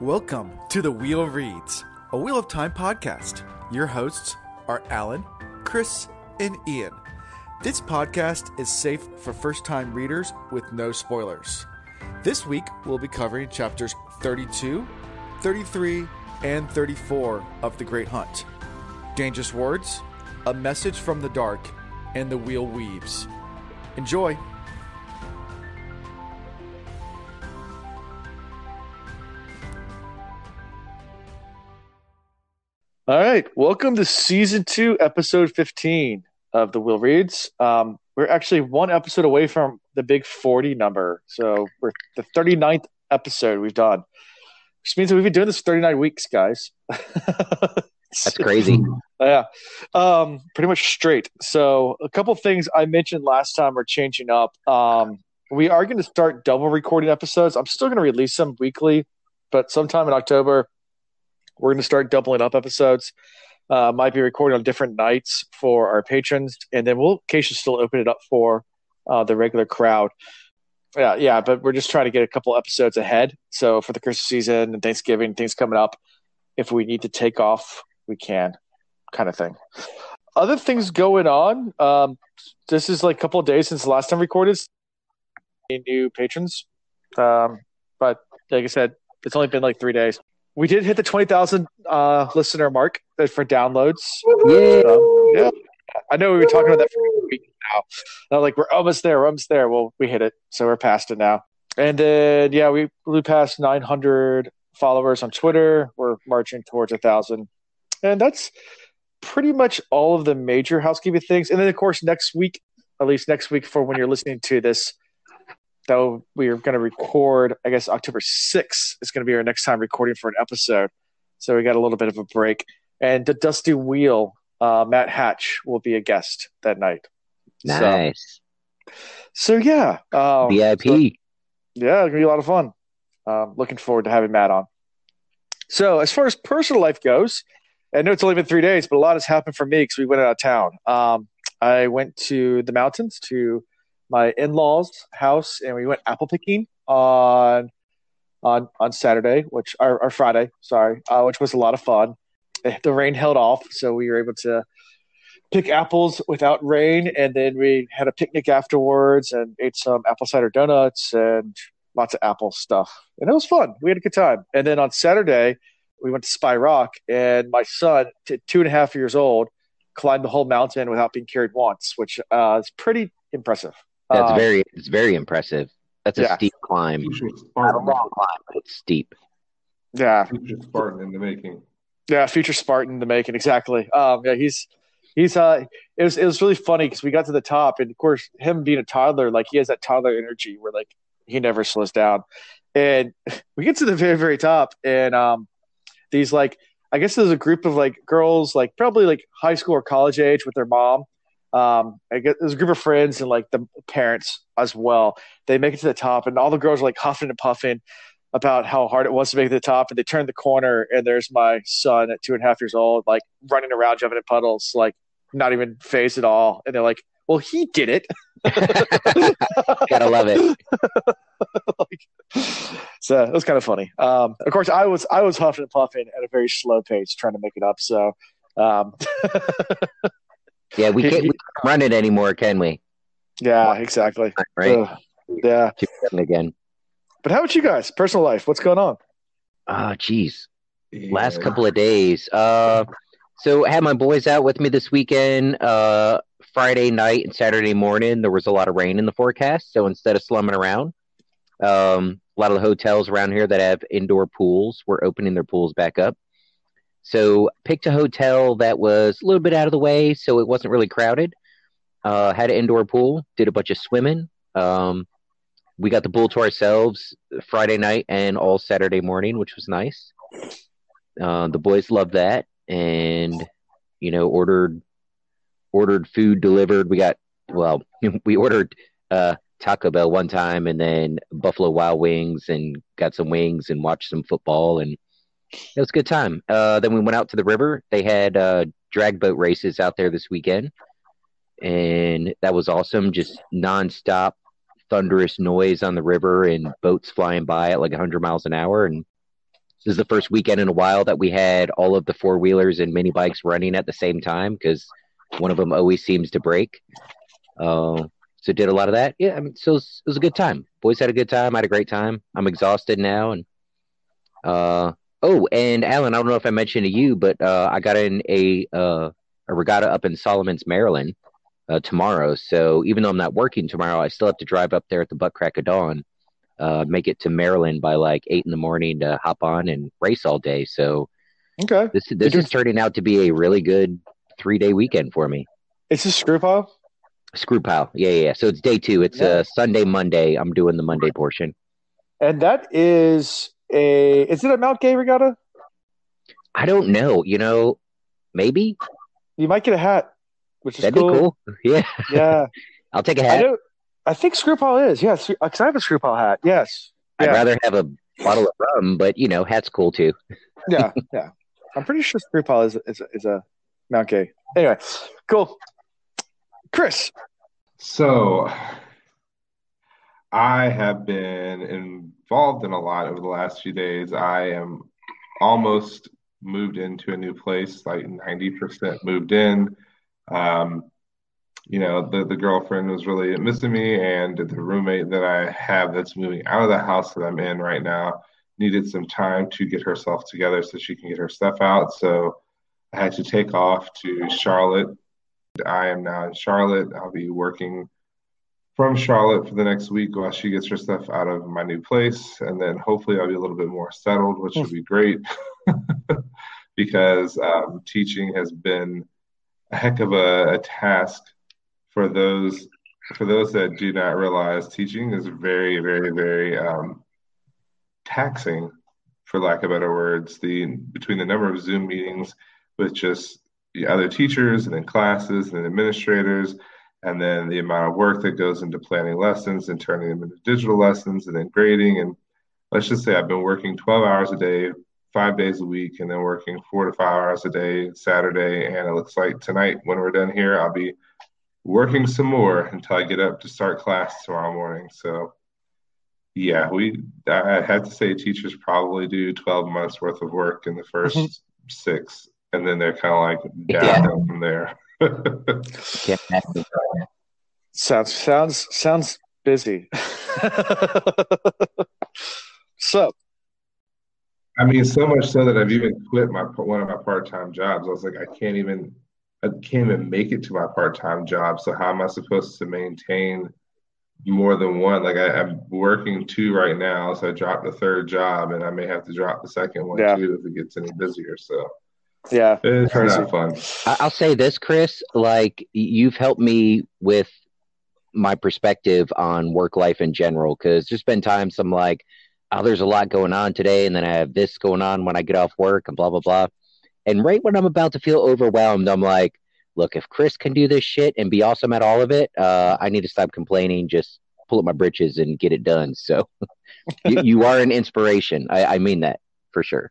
Welcome to the Wheel Reads, a Wheel of Time podcast. Your hosts are Alan, Chris, and Ian. This podcast is safe for first time readers with no spoilers. This week, we'll be covering chapters 32, 33, and 34 of The Great Hunt. Dangerous Words, A Message from the Dark, and The Wheel Weaves. Enjoy! All right, welcome to season two, episode fifteen of the Wheel Reads. Um, we're actually one episode away from the big forty number, so we're the 39th episode we've done, which means that we've been doing this thirty nine weeks, guys. That's crazy. yeah, um, pretty much straight. So a couple things I mentioned last time are changing up. Um, we are going to start double recording episodes. I'm still going to release them weekly, but sometime in October we're going to start doubling up episodes. Uh, might be recording on different nights for our patrons, and then we'll occasionally still open it up for uh, the regular crowd. Yeah, yeah, but we're just trying to get a couple episodes ahead. So for the Christmas season and Thanksgiving, things coming up, if we need to take off, we can, kind of thing. Other things going on. Um, this is like a couple days since the last time recorded. New patrons, um, but like I said, it's only been like three days we did hit the 20,000 uh, listener mark for downloads. Yeah. Um, yeah. I know we were talking about that for a week now. Like, we're almost there. We're almost there. Well, we hit it. So we're past it now. And then, yeah, we blew past 900 followers on Twitter. We're marching towards a 1,000. And that's pretty much all of the major housekeeping things. And then, of course, next week, at least next week for when you're listening to this, though we are going to record, I guess October 6th is going to be our next time recording for an episode. So we got a little bit of a break. And the Dusty Wheel, uh, Matt Hatch will be a guest that night. Nice. So, so yeah. Um, VIP. So, yeah, it's going to be a lot of fun. Um, looking forward to having Matt on. So, as far as personal life goes, I know it's only been three days, but a lot has happened for me because we went out of town. Um, I went to the mountains to my in-laws house and we went apple picking on on on Saturday, which or, or Friday, sorry, uh, which was a lot of fun. Eh, the rain held off, so we were able to pick apples without rain, and then we had a picnic afterwards and ate some apple cider donuts and lots of apple stuff, and it was fun. We had a good time. And then on Saturday, we went to Spy Rock, and my son, t- two and a half years old, climbed the whole mountain without being carried once, which uh, is pretty impressive. That's Um, very it's very impressive. That's a yeah. steep climb. Not a long climb, but it's steep. Yeah, Future Spartan in the making. Yeah, future Spartan in the making, exactly. Um, yeah, he's he's uh, it was it was really funny because we got to the top, and of course, him being a toddler, like he has that toddler energy where like he never slows down, and we get to the very very top, and um, these like I guess there's a group of like girls, like probably like high school or college age with their mom. Um, I guess there's a group of friends and like the parents as well. They make it to the top, and all the girls are like huffing and puffing about how hard it was to make it to the top. And they turn the corner, and there's my son at two and a half years old, like running around, jumping in puddles, like not even phased at all. And they're like, "Well, he did it." Gotta love it. like, so it was kind of funny. Um, of course, I was I was huffing and puffing at a very slow pace, trying to make it up. So. Um, Yeah, we He- can't he- we can't run it anymore, can we? yeah, exactly. Right? Ugh, yeah. Again. But how about you guys? Personal life, what's going on? Ah, jeez. Last couple of days. Uh, so I had my boys out with me this weekend. Uh, Friday night and Saturday morning, there was a lot of rain in the forecast. So instead of slumming around, um, a lot of the hotels around here that have indoor pools were opening their pools back up. So picked a hotel that was a little bit out of the way, so it wasn't really crowded. Uh, had an indoor pool, did a bunch of swimming. Um, we got the pool to ourselves Friday night and all Saturday morning, which was nice. Uh, the boys loved that, and you know, ordered ordered food delivered. We got well, we ordered uh, Taco Bell one time, and then Buffalo Wild Wings, and got some wings and watched some football, and it was a good time. Uh, then we went out to the river. They had uh, drag boat races out there this weekend, and that was awesome. Just nonstop thunderous noise on the river and boats flying by at like 100 miles an hour and This is the first weekend in a while that we had all of the four wheelers and mini bikes running at the same time because one of them always seems to break. Uh, so did a lot of that. Yeah, I mean, so it was, it was, a good time. Boys had a good time. I had a great time. I'm exhausted now, and uh, oh, and Alan, I don't know if I mentioned to you, but uh, I got in a uh, a regatta up in Solomons, Maryland, uh, tomorrow. So even though I'm not working tomorrow, I still have to drive up there at the butt crack of dawn, uh, make it to Maryland by like eight in the morning to hop on and race all day. So okay, this this is turning out to be a really good three day weekend for me. It's a screw pile. Screw pile, yeah, yeah. So it's day two. It's yeah. uh, Sunday, Monday. I'm doing the Monday portion, and that is a. Is it a Mount Gay regatta? I don't know. You know, maybe you might get a hat, which is That'd cool. be cool. Yeah, yeah. I'll take a hat. I, I think Screwpile is. Yeah, because uh, I have a Screwpile hat. Yes. I'd rather have a bottle of rum, but you know, hat's cool too. yeah, yeah. I'm pretty sure Screwpile is is, is a Mount Gay. Anyway, cool. Chris. So, I have been involved in a lot over the last few days. I am almost moved into a new place, like 90% moved in. Um, you know, the, the girlfriend was really missing me, and the roommate that I have that's moving out of the house that I'm in right now needed some time to get herself together so she can get her stuff out. So I had to take off to Charlotte. I am now in Charlotte. I'll be working from Charlotte for the next week while she gets her stuff out of my new place. And then hopefully I'll be a little bit more settled, which will be great because um, teaching has been a heck of a, a, task for those for those that do not realize teaching is very, very, very um, taxing, for lack of better words. The between the number of Zoom meetings with just the other teachers and then classes and then administrators and then the amount of work that goes into planning lessons and turning them into digital lessons and then grading and let's just say i've been working 12 hours a day five days a week and then working four to five hours a day saturday and it looks like tonight when we're done here i'll be working some more until i get up to start class tomorrow morning so yeah we i had to say teachers probably do 12 months worth of work in the 1st mm-hmm. six and then they're kind of like down yeah. from there sounds sounds sounds busy. so, I mean, so much so that I've even quit my one of my part time jobs. I was like, I can't even, I can't even make it to my part time job. So how am I supposed to maintain more than one? Like I, am working two right now, so I dropped the third job, and I may have to drop the second one yeah. too if it gets any busier. So yeah, it's not fun. I'll say this, Chris. Like you've helped me with my perspective on work life in general, because there's been times I'm like, oh, there's a lot going on today, and then I have this going on when I get off work, and blah blah blah. And right when I'm about to feel overwhelmed, I'm like, look, if Chris can do this shit and be awesome at all of it, uh, I need to stop complaining. Just pull up my britches and get it done. So you, you, are an inspiration. I, I mean that for sure.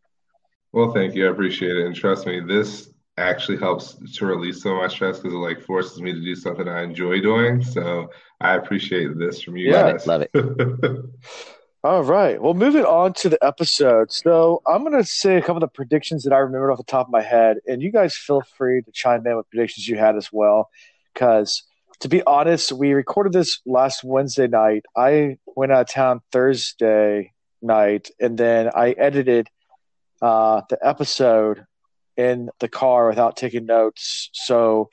Well, thank you. I appreciate it. And trust me, this actually helps to release some of my stress because it like forces me to do something I enjoy doing. So I appreciate this from you yeah, guys. Love it. All right. Well, moving on to the episode. So I'm going to say a couple of the predictions that I remembered off the top of my head, and you guys feel free to chime in with predictions you had as well. Because to be honest, we recorded this last Wednesday night. I went out of town Thursday night, and then I edited uh, the episode in the car without taking notes. So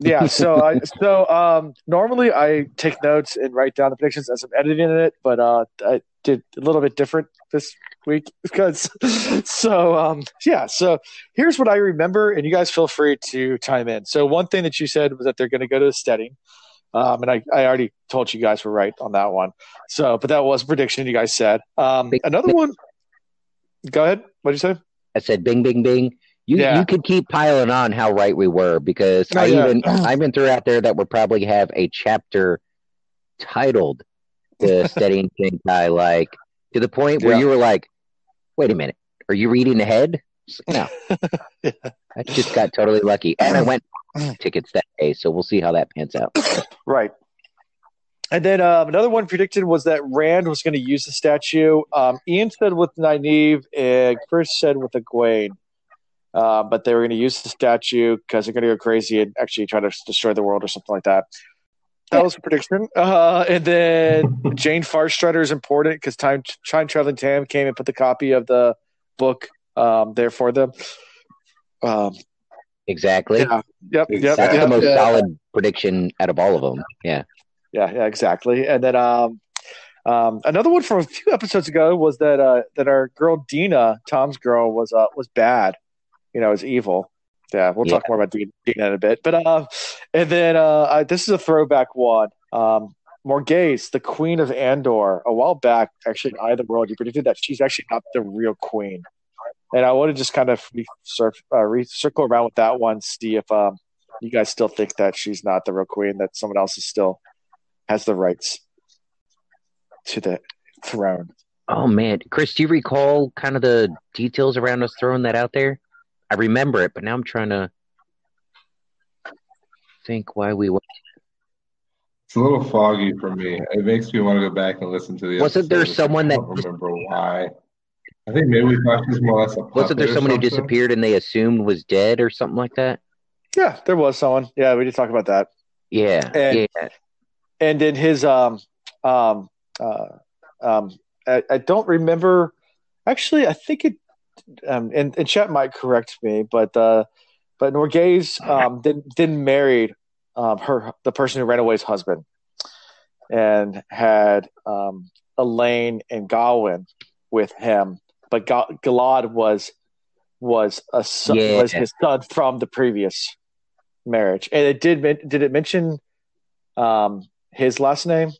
yeah, so I so um, normally I take notes and write down the predictions as I'm editing it, but uh, I did a little bit different this week because so um, yeah. So here's what I remember, and you guys feel free to chime in. So one thing that you said was that they're going to go to the stedding. Um, and I, I already told you guys were right on that one. So, but that was a prediction you guys said. Um, another one Go ahead. What did you say? I said bing, bing, bing. You yeah. you could keep piling on how right we were because oh, I yeah. even I even threw out there that we'll probably have a chapter titled the Stedding Shangtai, like to the point where yeah. you were like, "Wait a minute, are you reading ahead?" No, I just got totally lucky, and I went tickets that day, so we'll see how that pans out. Right. And then um, another one predicted was that Rand was going to use the statue. Um, Ian said with Nynaeve, and Chris said with Egwene. Uh, but they were going to use the statue because they're going to go crazy and actually try to destroy the world or something like that. That was a prediction. Uh, and then Jain Farstrider is important because time time traveling Tam came and put the copy of the book um, there for them. Um, Exactly. yeah. Yep. Yep. That's yep, the most yeah. solid prediction out of all of them. Yeah. Yeah, yeah, exactly. And then um, um, another one from a few episodes ago was that uh, that our girl Dena, Thom's girl, was uh, was bad. You know, was evil. Yeah, we'll talk more about Dena, Dena in a bit. But um, and then uh, I, this is a throwback one. Um, Morgase, the Queen of Andor, a while back, actually in Eye of the World, you predicted that she's actually not the real queen. And I want to just kind of surf, uh, recircle around with that one, see if um, you guys still think that she's not the real queen, that someone else is still has the rights to the throne. Oh man, Chris, do you recall kind of the details around us throwing that out there? I remember it, but now I'm trying to think why we went. It's a little foggy for me. It makes me want to go back and listen to the. Wasn't there someone I that don't remember why? I think maybe we thought she was more or less a Wasn't there puppet or someone who disappeared and they assumed was dead or something like that? Yeah, there was someone. Yeah, we did talk about that. Yeah, And- yeah. And in his um um uh um I, I don't remember actually I think it um and, and chat might correct me, but uh but Morgase's um didn't didn't marry um her the person who ran away's husband and had um Elayne and Gawyn with him, but Ga- Galad was was a son, Yeah. was his son from the previous marriage, and it did did it mention um his last name?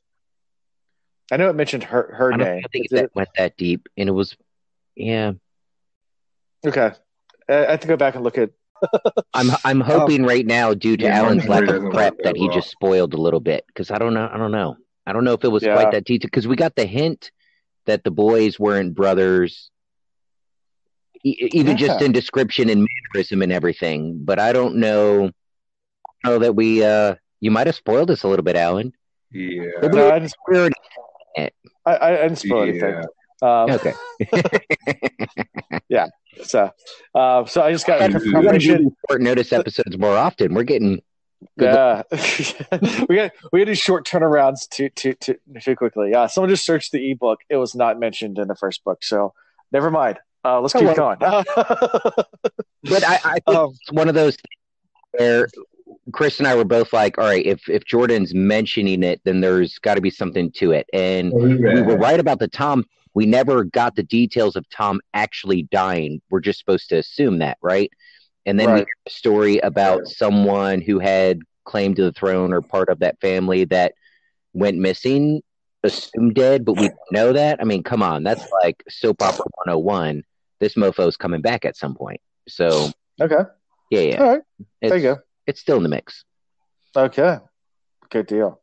I know it mentioned her her name. I don't name. think that it- went that deep, and it was, yeah. okay, I, I have to go back and look at. I'm I'm hoping right now, due to Yeah, Alan's lack of prep, that that he well. just spoiled a little bit because I don't know. I don't know. I don't know if it was Yeah. quite that detailed because we got the hint that the boys weren't brothers, e- even just in description and mannerism and everything. But I don't know. I don't know that we. uh You might have spoiled us a little bit, Alan. Yeah. No, I didn't, we already- I, I, I didn't spoil anything. Um, okay. Yeah. So, uh, so I just got Yeah. We gotta do confirmation. short notice episodes more often. We're getting Good Yeah, we got we had these short turnarounds too too too too quickly. Yeah, someone just searched the ebook. It was not mentioned in the first book, so never mind. Uh, let's Oh, keep well. going. But I, I think um, it's one of those where Chris and I were both like, all right, if if Jordan's mentioning it, then there's got to be something to it. And oh, we were right about the Thom. We never got the details of Thom actually dying. We're just supposed to assume that, right? And then we hear a story about someone who had claim to the throne or part of that family that went missing, assumed dead, but we know that. I mean, come on, that's like soap opera 101. This mofo's coming back at some point. So okay, yeah, yeah. all right, It's, there you go. It's still in the mix. Okay, good deal.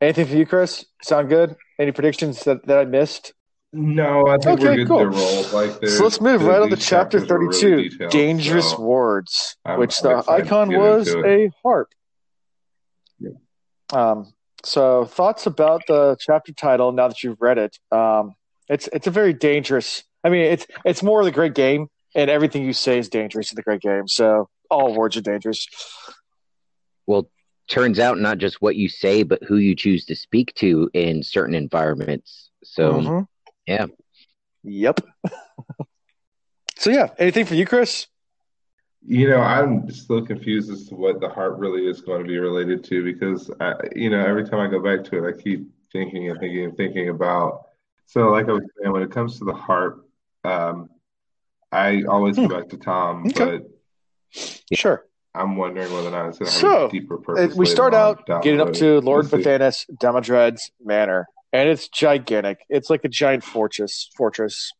Anything for you, Chris? Sound good? Any predictions that, that I missed? No, I think Okay, we're good cool. to roll. Like, So let's move right on to chapter chapters are really 32 detailed, Dangerous so Words, I'm- which the icon was a harp. Yeah. Um, so, thoughts about the chapter title now that you've read it? Um, it's it's a very dangerous. I mean, it's it's more of the great game, and everything you say is dangerous in the great game. So, all words are dangerous. Well, turns out not just what you say, but who you choose to speak to in certain environments. So Mhm. yeah. Yep. so, yeah. Anything for you, Chris? You know, I'm still confused as to what the heart really is going to be related to because, I, you know, every time I go back to it, I keep thinking and thinking and thinking about. So, like I was saying, when it comes to the heart, um, I always go back to Thom. Okay. but Sure. I'm wondering whether or not it's going to have So, a deeper Uh, purpose. we start out getting up to Lord We'll. Barthanes manor, and it's gigantic. It's like a giant fortress. Fortress,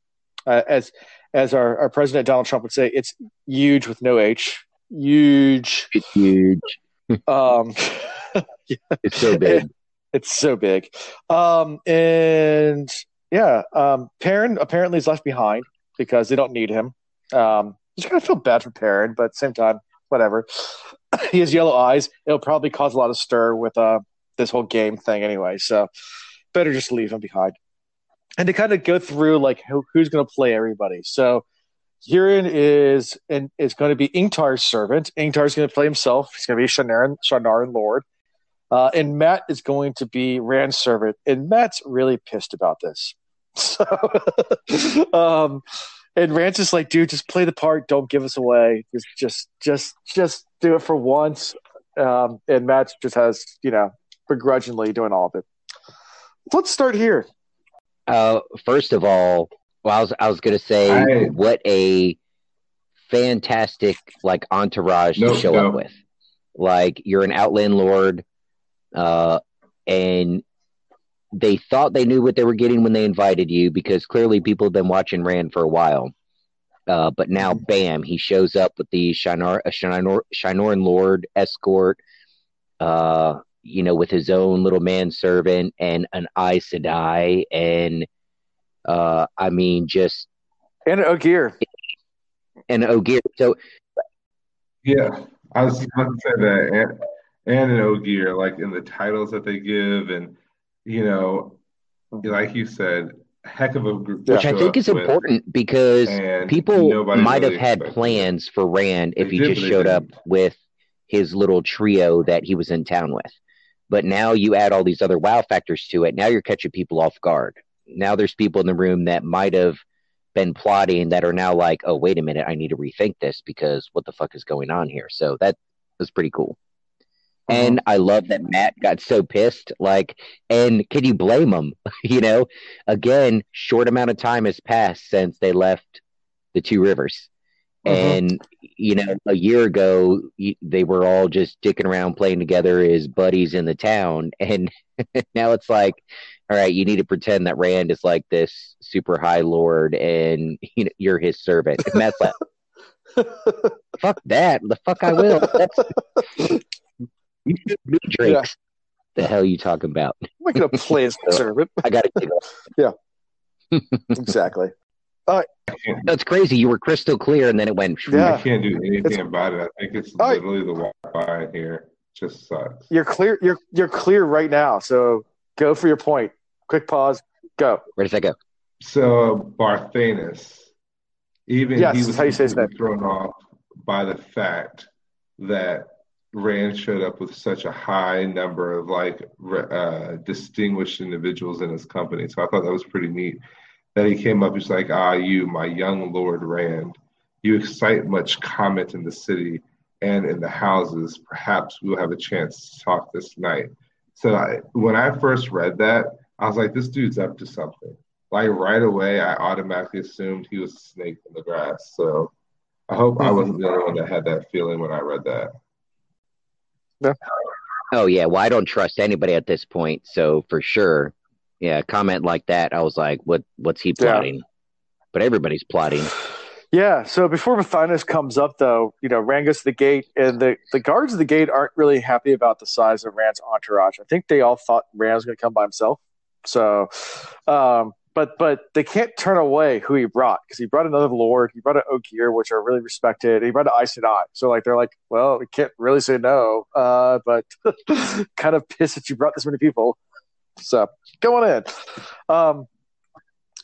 uh, as as our, our president Donald Trump would say, it's huge with no H. Huge. It's huge. Um, It's so big. it's so big. Um, and yeah, um, Perrin apparently is left behind because they don't need him. Um, just kind of feel bad for Perrin, but same time, whatever. he has yellow eyes. It'll probably cause a lot of stir with uh this whole game thing anyway. So better just leave him behind. And to kind of go through like who, who's going to play everybody. So Hurin is and is going to be Ingtar's servant. Ingtar's going to play himself. He's going to be Shienaran Lord. Uh, and Mat is going to be Rand's servant. And Mat's really pissed about this. So, um, and Rand's is like, dude, just play the part. Don't give us away. Just, just, just, just do it for once. Um, and Mat just has, you know, begrudgingly doing all of it. Let's start here. Uh, first of all, well, I was I was gonna say I- what a fantastic like entourage No, to show no. up with. Like you're an outland lord, uh, and they thought they knew what they were getting when they invited you because clearly people have been watching Rand for a while. Uh, but now, bam, he shows up with the Shienar, a Shienar, Shienaran Lord escort, uh, you know, with his own little manservant and an Aes Sedai. And, uh, I mean, just And Ogier. And Ogier. So, Yeah, I was about to say that, and, and an Ogier, like in the titles that they give, and you know, mm-hmm. like you said, heck of a group. which I think up is with, important because and people nobody might really have had plans for Rand if They he did, just showed up didn't. with his little trio that he was in town with. But now you add all these other wow factors to it. Now you're catching people off guard. Now there's people in the room that might have been plotting that are now like, oh, wait a minute, I need to rethink this because what the fuck is going on here? So that was pretty cool. And I love that Mat got so pissed. Like, and can you blame him? you know, again, short amount of time has passed since they left the two rivers. Mhm. And, you know, a year ago, they were all just dicking around playing together as buddies in the town. And now it's like, all right, you need to pretend that Rand is like this super high lord and you know, you're his servant. And Mat's like, fuck that. The fuck I will. That's, you should be Drake's. The hell are you talking about? I'm not going to play as servant. I got to go yeah exactly. That's crazy. You were crystal clear, and then it went. Yeah. I can't do anything It's- about it. I think it's All right. literally the Wi-Fi in here just sucks. You're clear. You're you're clear right now. So go for your point. Quick pause. Go. Where does that go? So Barthanes, even Yes, he that's was how you say thrown off by the fact that Rand showed up with such a high number of like uh, distinguished individuals in his company. So I thought that was pretty neat. That he came up, he's like, "Ah, you, my young Lord Rand, you excite much comment in the city and in the houses. Perhaps we'll have a chance to talk this night." So I, when I first read that, I was like, "This dude's up to something." Like right away, I automatically assumed he was a snake in the grass. So I hope I wasn't the only one that had that feeling when I read that. Oh yeah. Well, I don't trust anybody at this point. So for sure, yeah. Comment like that, I was like, what? What's he Yeah. plotting? But everybody's plotting. Yeah. So before Matthias comes up, though, you know, Rand goes to the gate, and the, the guards of the gate aren't really happy about the size of Rand's entourage. I think they all thought Rand was going to come by himself. So, um, but but they can't turn away who he brought because he brought another lord, he brought an Ogier, which are really respected. He brought an Aes. So like they're like, well, we can't really say no, uh, but kind of pissed that you brought this many people. So go on in. Um,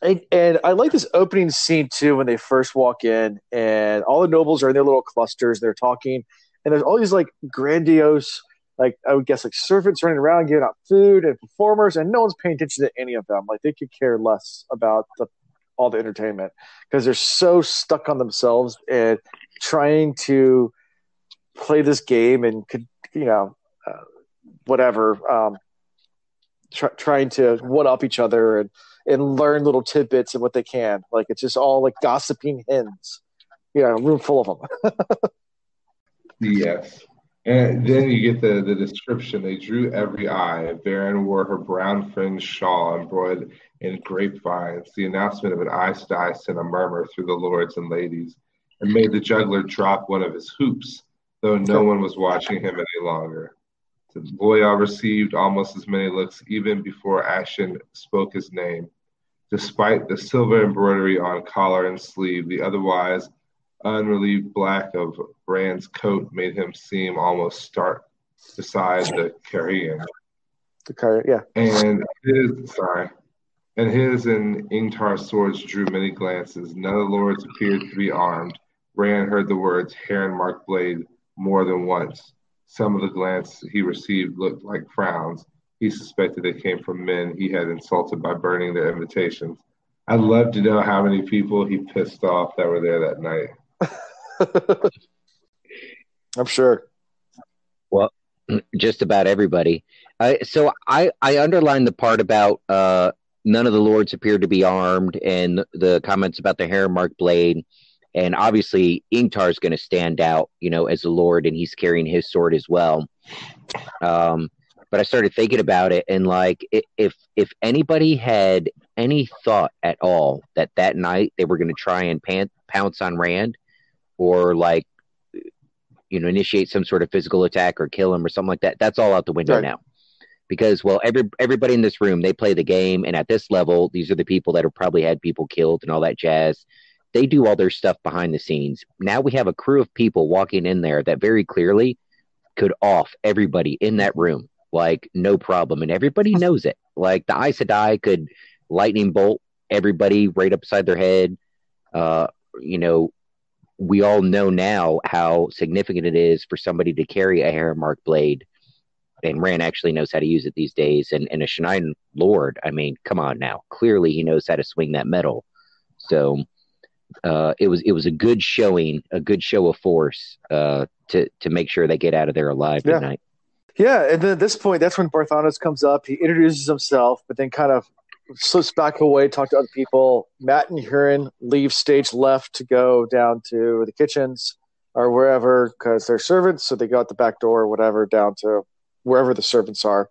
and, and I like this opening scene too when they first walk in, and all the nobles are in their little clusters. They're talking, and there's all these like grandiose, like I would guess, like servants running around giving out food and performers, and no one's paying attention to any of them. Like they could care less about the, all the entertainment because they're so stuck on themselves and trying to play this game and could you know uh, whatever um, try, trying to one up each other and and learn little tidbits and what they can. Like it's just all like gossiping hens. You know, a room full of them. Yes. And then you get the, the description. They drew every eye. Verin wore her brown fringed shawl embroidered in grapevines. The announcement of an Aes Sedai sent a murmur through the lords and ladies and made the juggler drop one of his hoops, though no one was watching him any longer. The Loial received almost as many looks even before Ashen spoke his name. Despite the silver embroidery on collar and sleeve, the otherwise unrelieved black of Rand's coat made him seem almost stark beside the Carrion. The car, yeah. And his sorry. And his and Ingtar's swords drew many glances. None of the lords appeared to be armed. Rand heard the words Heron Mark Blade more than once. Some of the glances he received looked like frowns. He suspected they came from men he had insulted by burning their invitations. I'd love to know how many people he pissed off that were there that night. I'm sure. Well, just about everybody. Uh, so I I underlined the part about uh, none of the lords appeared to be armed, and the comments about the heron mark blade, and obviously Ingtar is going to stand out, you know, as a lord, and he's carrying his sword as well. Um, but I started thinking about it, and like, if if anybody had any thought at all that that night they were going to try and pounce on Rand, or like you know, initiate some sort of physical attack or kill him or something like that. That's all out the window right. now. Because well, every everybody in this room they play the game, and at this level, these are the people that have probably had people killed and all that jazz. They do all their stuff behind the scenes. Now we have a crew of people walking in there that very clearly could off everybody in that room, like no problem, and everybody knows it. Like the Aes Sedai could lightning bolt everybody right upside their head. Uh, you know, we all know now how significant it is for somebody to carry a heron Mark blade. And Rand actually knows how to use it these days. And, and a Shienaran Lord, I mean, come on now. Clearly he knows how to swing that metal. So uh, it was it was a good showing, a good show of force uh, to to make sure they get out of there alive yeah. tonight. Yeah, and then at this point, that's when Barthanes comes up. He introduces himself, but then kind of slips back away, talk to other people. Mat and Hurin leave stage left to go down to the kitchens or wherever because they're servants, so they go out the back door or whatever down to wherever the servants are.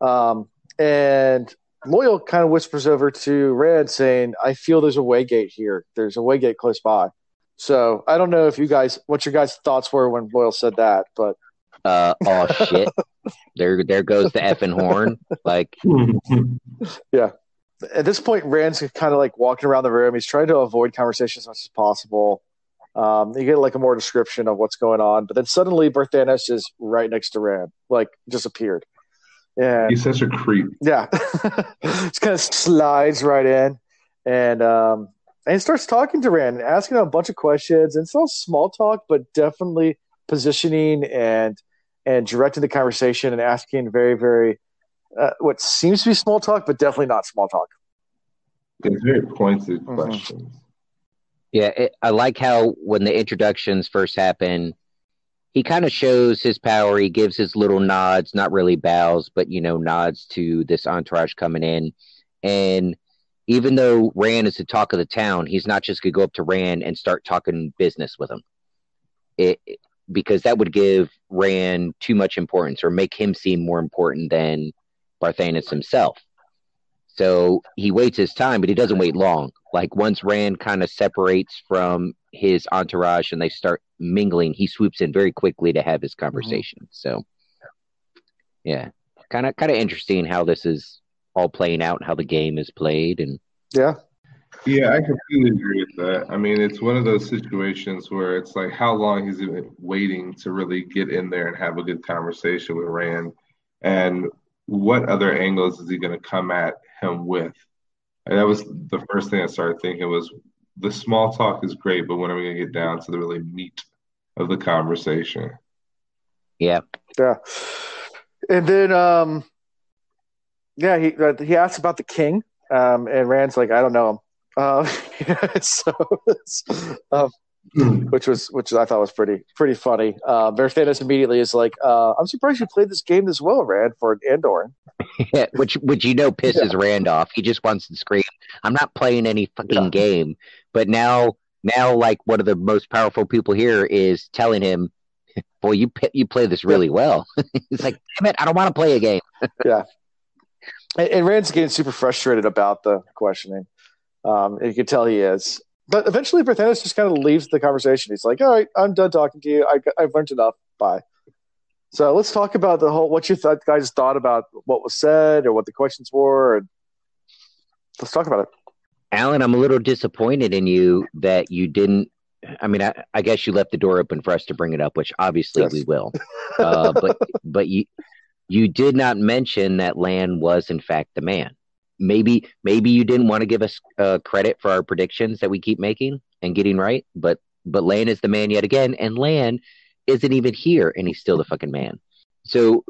Um, and Loial kind of whispers over to Rand saying, I feel there's a way gate here. There's a way gate close by. So I don't know if you guys, what your guys' thoughts were when Loial said that, but. Uh, oh shit! there, there goes the effing horn. Like, yeah at this point, Rand's kind of like walking around the room. He's trying to avoid conversation as much as possible. Um, you get like a more description of what's going on, but then suddenly Barthanes is right next to Rand, like disappeared. appeared. And he's such a creep. Yeah, just kind of slides right in, and um, and he starts talking to Rand, asking him a bunch of questions. And it's all small talk, but definitely positioning and and directing the conversation and asking very very uh, what seems to be small talk, but definitely not small talk. It's very pointed mm-hmm. questions. Yeah, it, I like how when the introductions first happen, he kind of shows his power. He gives his little nods, not really bows, but you know, nods to this entourage coming in. And even though Rand is the talk of the town, he's not just gonna go up to Rand and start talking business with him. It, because that would give Rand too much importance or make him seem more important than Barthanes himself. So he waits his time, but he doesn't wait long. Like once Rand kind of separates from his entourage and they start mingling, he swoops in very quickly to have his mm-hmm. conversation. Mm-hmm. So, yeah, kind of kind of interesting how this is all playing out and how the game is played, and yeah, yeah, I completely agree with that. I mean, it's one of those situations where it's like, how long he's been waiting to really get in there and have a good conversation with Rand, and what other angles is he going to come at him with? And that was the first thing I started thinking was the small talk is great, but when are we going to get down to the really meat of the conversation? Yeah. Yeah. And then, um, yeah, he uh, he asks about the king, um, and Rand's like, I don't know him. Uh, so, um, Hmm. which was which I thought was pretty pretty funny. Uh, Barthanes immediately is like, uh, "I'm surprised you played this game this well, Rand, for Andor." yeah, which which you know pisses yeah. Rand off. He just wants to scream, "I'm not playing any fucking yeah. game." But now, now, like one of the most powerful people here is telling him, "Boy, you you play this really well." He's like, "Damn it, I don't want to play a game." yeah, and, and, Rand's getting super frustrated about the questioning. Um, you can tell he is but eventually Barthanes just kind of leaves the conversation. He's like, "All right, I'm done talking to you. I, have learned enough. Bye." So let's talk about the whole what you guys thought about what was said or what the questions were, and let's talk about it. Alan, I'm a little disappointed in you that you didn't. I mean, I, I guess you left the door open for us to bring it up, which obviously yes. we will. Uh, but but you you did not mention that Lan was in fact the man. Maybe maybe you didn't want to give us uh, credit for our predictions that we keep making and getting right, but but Lan is the man yet again, and Lan isn't even here, and he's still the fucking man. So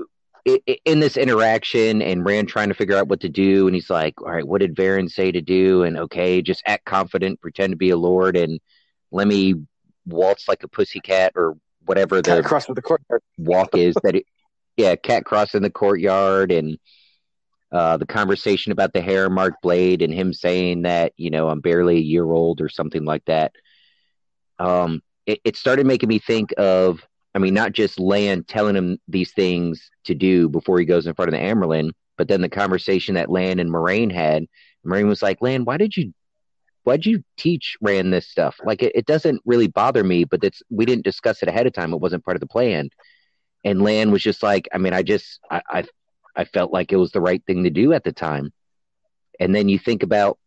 in this interaction and Rand trying to figure out what to do, and he's like, "All right, what did Verin say to do?" And okay, just act confident, pretend to be a lord, and let me waltz like a pussy cat or whatever the cross with the courtyard walk is. that it, yeah, cat cross in the courtyard, and uh, the conversation about the heron mark blade, and him saying that you know I'm barely a year old or something like that. Um, it, it started making me think of I mean, not just Lan telling him these things to do before he goes in front of the Amyrlin, but then the conversation that Lan and Moiraine had. Moiraine was like, Lan, why did you why'd you teach Rand this stuff? Like it, it doesn't really bother me, but it's we didn't discuss it ahead of time. It wasn't part of the plan. And Lan was just like, I mean, I just I, I I felt like it was the right thing to do at the time. And then you think about,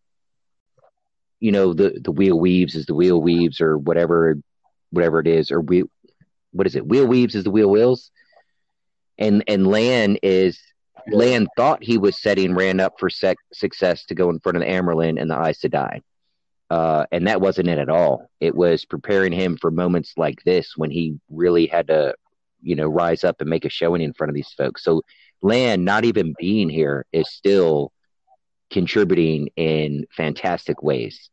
you know, the the wheel weaves is the wheel weaves or whatever whatever it is, or we what is it? Wheel weaves is the wheel wheels, and and Lan is Lan thought he was setting Rand up for sec- success to go in front of the Amyrlin and the Aes Sedai. Uh, and that wasn't it at all. It was preparing him for moments like this when he really had to, you know, rise up and make a showing in front of these folks. So Lan, not even being here, is still contributing in fantastic ways.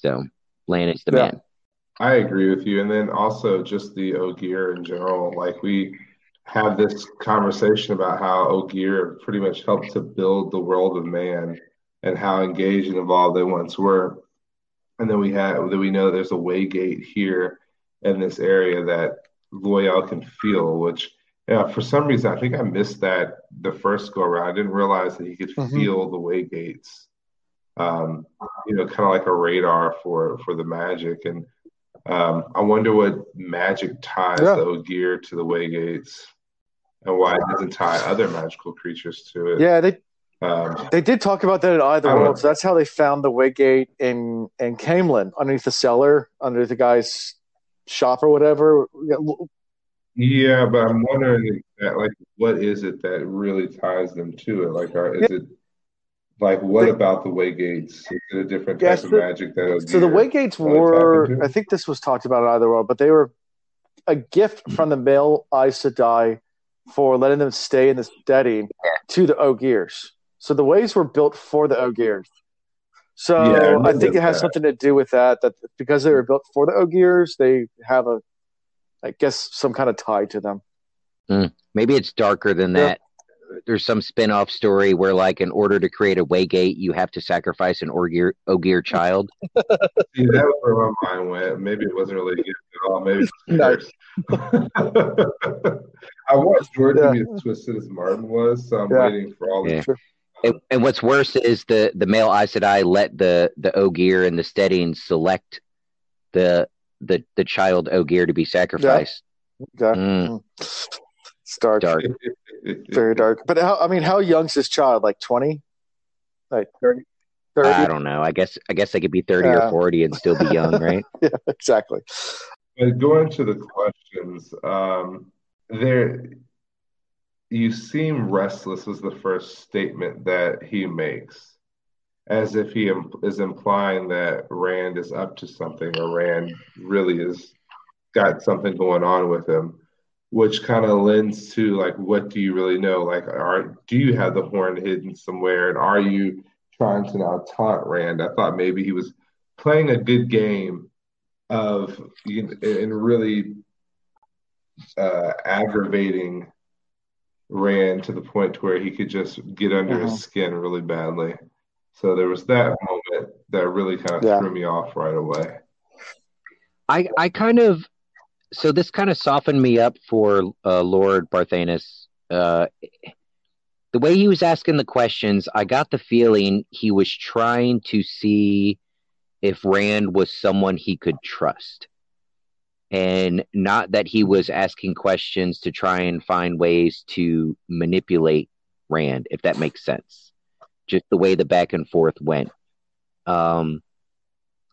So Lan is the yeah. man. I agree with you. And then also just the Ogier in general. Like we have this conversation about how Ogier pretty much helped to build the world of man and how engaged and involved they once were. And then we have that we know there's a waygate here in this area that Loial can feel, which yeah, for some reason I think I missed that the first go around. I didn't realize that he could mm-hmm. feel the waygates. Um, you know, kind of like a radar for for the magic. And um, I wonder what magic ties yeah. the Ogier to the way Gates, and why it doesn't tie other magical creatures to it. Yeah, they um, they did talk about that in either world. So that's how they found the Waygate in in Caemlyn underneath the cellar, under the guy's shop or whatever. Yeah, but I'm wondering, that, like, what is it that really ties them to it? Like, are, is it like, what the, about the Waygates? Is it a different type yes, of magic that? So the Waygates were, I think this was talked about in either world, but they were a gift mm-hmm. from the male Aes Sedai for letting them stay in the stedding to the Ogiers. So the ways were built for the Ogiers. So yeah, I, I think it has that. something to do with that. That because they were built for the Ogiers, they have a, I guess, some kind of tie to them. Mm, maybe it's darker than yeah. that there's some spin-off story where like in order to create a waygate you have to sacrifice an Ogier, Ogier child. See, that was where my mind went. Maybe it wasn't really good at all. Maybe nice. I watched Jordan yeah. be as twisted as Martin was, so I'm yeah. waiting for all yeah. And, and, what's worse is the the male Aes Sedai let the the Ogier and the Stedding select the the the child Ogier to be sacrificed. Yeah. Okay. Mm. It's dark. dark. Very dark. But how, I mean, how young's this child? Like 20? Like 30? 30? I don't know. I guess I guess they could be 30 or 40 and still be young, right? yeah, exactly. But going to the questions, um, there you seem restless is the first statement that he makes as if he is implying that Rand is up to something or Rand really is got something going on with him which kind of lends to like what do you really know? Like are do you have the horn hidden somewhere? And are you trying to now taunt rand? I thought maybe he was playing a good game of and really uh, aggravating rand to the point where he could just get under his uh-huh. skin really badly so there was that moment that really kind of yeah. threw me off right away i i kind of so this kind of softened me up for uh, Lord Barthanes. Uh, the way he was asking the questions, I got the feeling he was trying to see if Rand was someone he could trust. And not that he was asking questions to try and find ways to manipulate Rand, if that makes sense. Just the way the back and forth went. Um,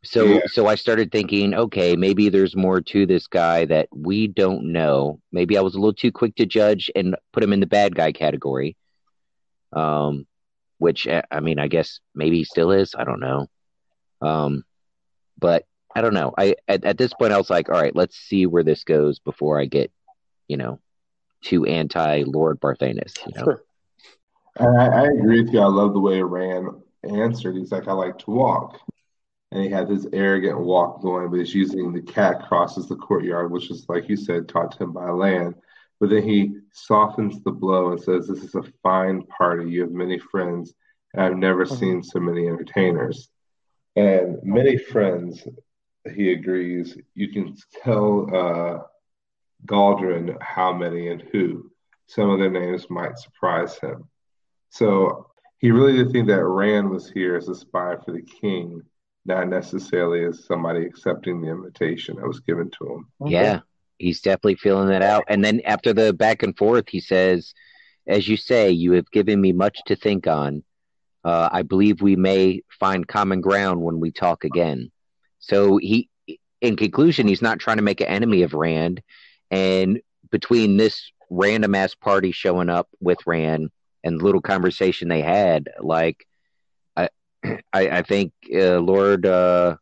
So Yeah. so I started thinking, okay, maybe there's more to this guy that we don't know. Maybe I was a little too quick to judge and put him in the bad guy category. Um, which uh, I mean, I guess maybe he still is. I don't know. Um, but I don't know. I at, at this point I was like, all right, let's see where this goes before I get, you know, too anti Lord Barthanes. You know? Sure. And I, I agree with you. I love the way Rand answered. He's like, I like to walk. And he had this arrogant walk going, but he's using the cat crosses the courtyard, which is, like you said, taught to him by Lan. But then he softens the blow and says, This is a fine party. You have many friends, and I've never Mhm. seen so many entertainers. And many friends, he agrees. You can tell uh, Galldrian how many and who. Some of their names might surprise him. So he really did think that Rand was here as a spy for the king, not necessarily as somebody accepting the invitation that was given to him. Okay. Yeah, he's definitely feeling that out. And then after the back and forth, he says, As you say, you have given me much to think on. Uh, I believe we may find common ground when we talk again. So he, in conclusion, he's not trying to make an enemy of Rand. And between this random ass party showing up with Rand and little conversation they had, like, I, I, I think uh, Lord uh,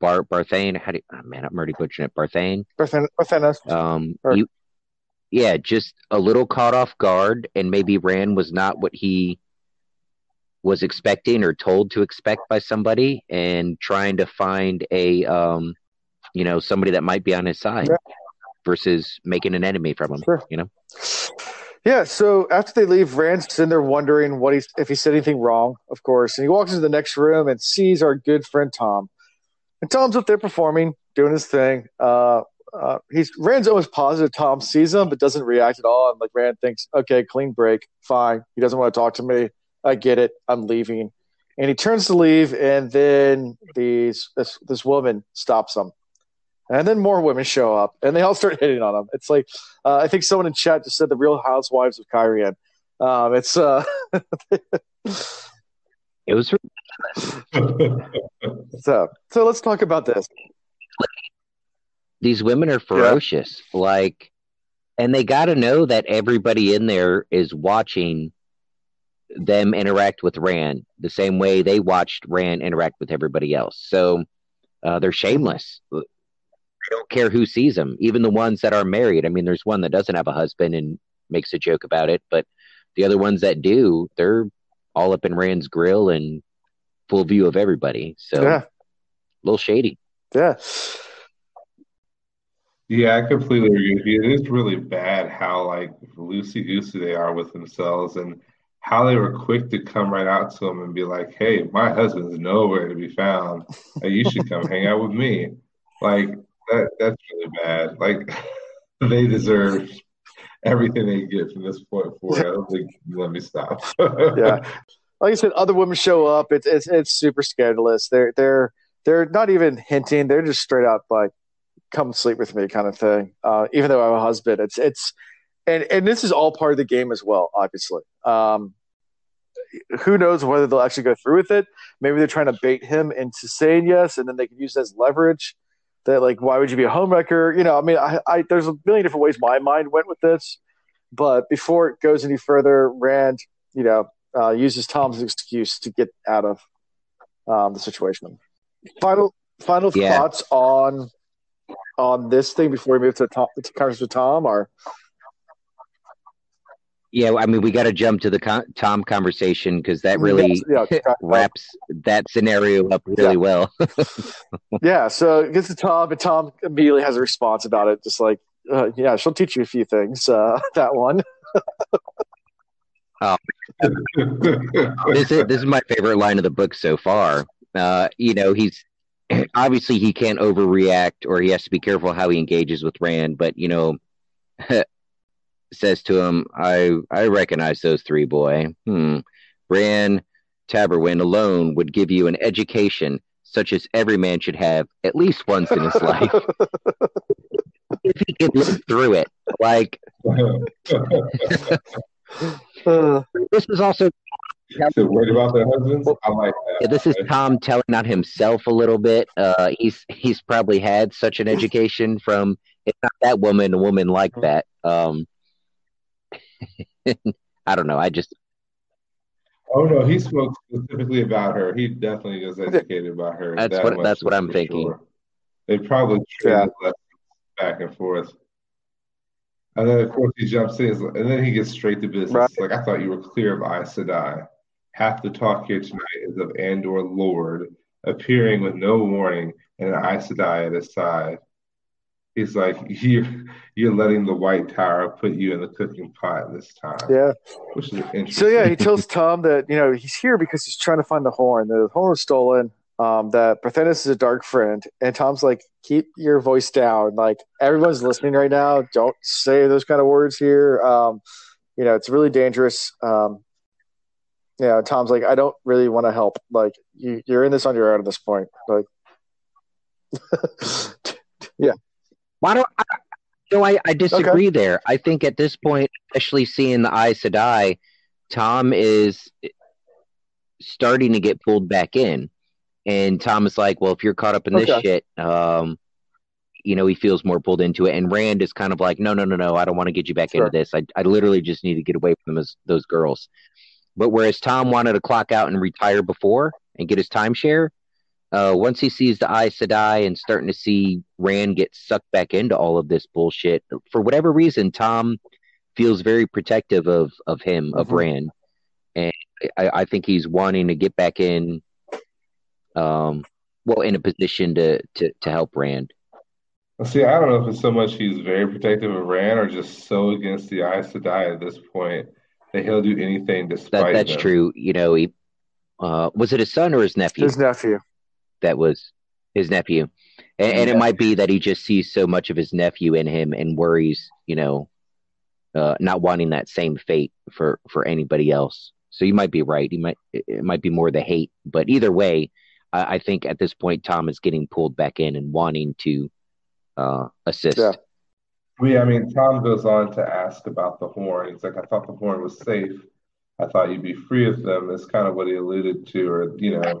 Bar Barthane, how do you, oh, man, I'm already butchering it. Barthane. Barthan- Barthanes. Um, Or- you, yeah, just a little caught off guard, and maybe Rand was not what he was expecting or told to expect by somebody, and trying to find a, um, you know, somebody that might be on his side versus making an enemy from him. Sure. You know, Yeah, so after they leave, Rand's sitting there wondering what he's if he said anything wrong, of course. And he walks into the next room and sees our good friend Thom. And Thom's up there performing, doing his thing. Uh, uh, he's Rand's almost positive Thom sees him, but doesn't react at all. And like Rand thinks, okay, clean break, fine. He doesn't want to talk to me. I get it. I'm leaving. And he turns to leave, and then these this this woman stops him. And then more women show up, and they all start hitting on him. It's like uh, I think someone in chat just said the Real Housewives of Cairhien. Um, it's uh, it was so so. Let's talk about this. these women are ferocious, like, and they got to know that everybody in there is watching them interact with Rand the same way they watched Rand interact with everybody else. So uh, they're shameless. They don't care who sees them, even the ones that are married. I mean, there's one that doesn't have a husband and makes a joke about it, but the other ones that do, they're all up in Rand's grill and full view of everybody. So Yeah, a little shady. yeah, Yeah, I completely agree with you. It is really bad how like loosey goosey they are with themselves and how they were quick to come right out to him and be like, "Hey, my husband's nowhere to be found. Hey, you should come hang out with me." Like that that's really bad. Like they deserve everything they get from this point forward. I don't think let me stop. yeah. Like I said, other women show up. It's it's it's super scandalous. They're they're they're not even hinting. They're just straight out like, "Come sleep with me," kind of thing. Uh, even though I have a husband, it's it's and and this is all part of the game as well. Obviously, um, who knows whether they'll actually go through with it? Maybe they're trying to bait him into saying yes, and then they can use it as leverage. That like, why would you be a homewrecker? You know, I mean, I, I there's a million different ways my mind went with this, but before it goes any further, Rand, you know, uh, uses Thom's excuse to get out of um, the situation. Final final Yeah. thoughts on on this thing before we move to Thom, to conversation with Thom, or Yeah, I mean, we got to jump to the con- Thom conversation because that really yeah, wraps that scenario up really Yeah. well. yeah. So it gets to Thom, and Thom immediately has a response about it, just like, uh, yeah, she'll teach you a few things. Uh, that one, this is this is my favorite line of the book so far. Uh, you know, he's obviously he can't overreact, or he has to be careful how he engages with Rand. But you know, says to him, "I I recognize those three, boy. Hmm. Rand Taborwin alone would give you an education such as every man should have at least once in his life if he could live through it. Like Uh, this is also So worried about their husbands? I like that. Yeah, this is Thom telling on himself a little bit. Uh, he's he's probably had such an education from it's not that woman, a woman like that. Um, I don't know. I just Oh no, he spoke specifically about her. He definitely was educated about her. That's that what- that's what I'm thinking. sure. They probably traded lessons back and forth. And then of course he jumps in, and then he gets straight to business. Right. Like I thought you were clear of Aes Sedai. Half the talk here tonight is of Andor Lord appearing with no warning and an Aes Sedai at his side. He's like, you're, you're letting the White Tower put you in the cooking pot this time, Yeah. which is interesting. So yeah, he tells Thom that you know he's here because he's trying to find the horn. The horn was stolen. Um, that Barthanes is a dark friend, and Thom's like, "Keep your voice down. Like everyone's listening right now. Don't say those kind of words here. Um, you know, it's really dangerous." Um, yeah, Thom's like, "I don't really want to help. Like you, you're in this on your own at this point. Like, why don't I? No, I, I disagree there. I think at this point, especially seeing the Aes Sedai, Thom is starting to get pulled back in, and Thom is like, "Well, if you're caught up in this Okay. shit, um, you know, he feels more pulled into it." And Rand is kind of like, "No, no, no, no, I don't want to get you back Sure. into this. I, I literally just need to get away from those those girls." But whereas Thom wanted to clock out and retire before and get his timeshare, uh, once he sees the Aes Sedai and starting to see Rand get sucked back into all of this bullshit, for whatever reason, Thom feels very protective of of him, of Mhm. Rand, and I, I think he's wanting to get back in, um, well, in a position to to to help Rand. See, I don't know if it's so much he's very protective of Rand or just so against the Aes Sedai at this point that he'll do anything That that's them. true. You know, he uh, was it his son or his nephew? his nephew. That was his nephew. And, and it might be that he just sees so much of his nephew in him and worries, you know, uh, not wanting that same fate for, for anybody else. So you might be right. He might it it might be more the hate, but either way, I, I think at this point Thom is getting pulled back in and wanting to uh, assist. Yeah. We, I mean, Thom goes on to ask about the horn. He's like, I thought the horn was safe. I thought you'd be free of them. Is kind of what he alluded to, or, you know,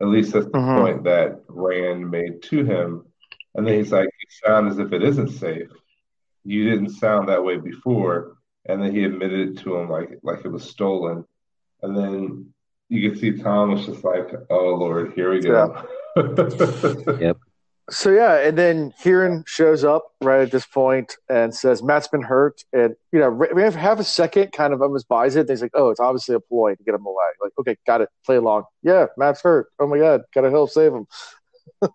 at least that's the Mhm. point that Rand made to him. And then he's like, You sound as if it isn't safe. You didn't sound that way before. And then he admitted it to him like like it was stolen. And then you can see Thom was just like, Oh Lord, here we go. So yeah, and then Kieran shows up right at this point and says Mat's been hurt, and you know we have half a second, kind of almost buys it. He's like, "Oh, it's obviously a ploy to get him away." Like, okay, got it. Play along. Yeah, Mat's hurt. Oh my god, gotta help save him.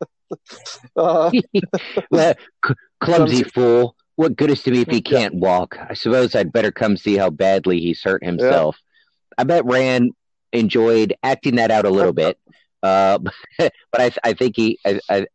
uh, Well, c- clumsy fool. What good is to me if he can't walk? I suppose I'd better come see how badly he's hurt himself. I bet Rand enjoyed acting that out a little bit, uh, but I, I think he, I, I,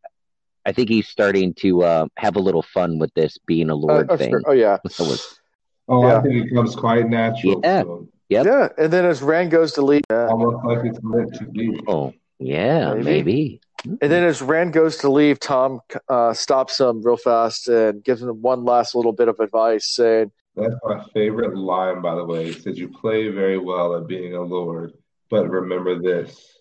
I think he's starting to uh, have a little fun with this being a lord oh, thing. sure. oh yeah, was- oh, Yeah. I think it comes quite natural Yeah. to him. Yep. yeah. And then as Rand goes to leave, yeah. Almost like it's meant to be. oh, yeah, Maybe. maybe. and then as Rand goes to leave, Tom uh, stops him real fast and gives him one last little bit of advice, saying, That's my favorite line, by the way. He said, You play very well at being a lord, but remember this.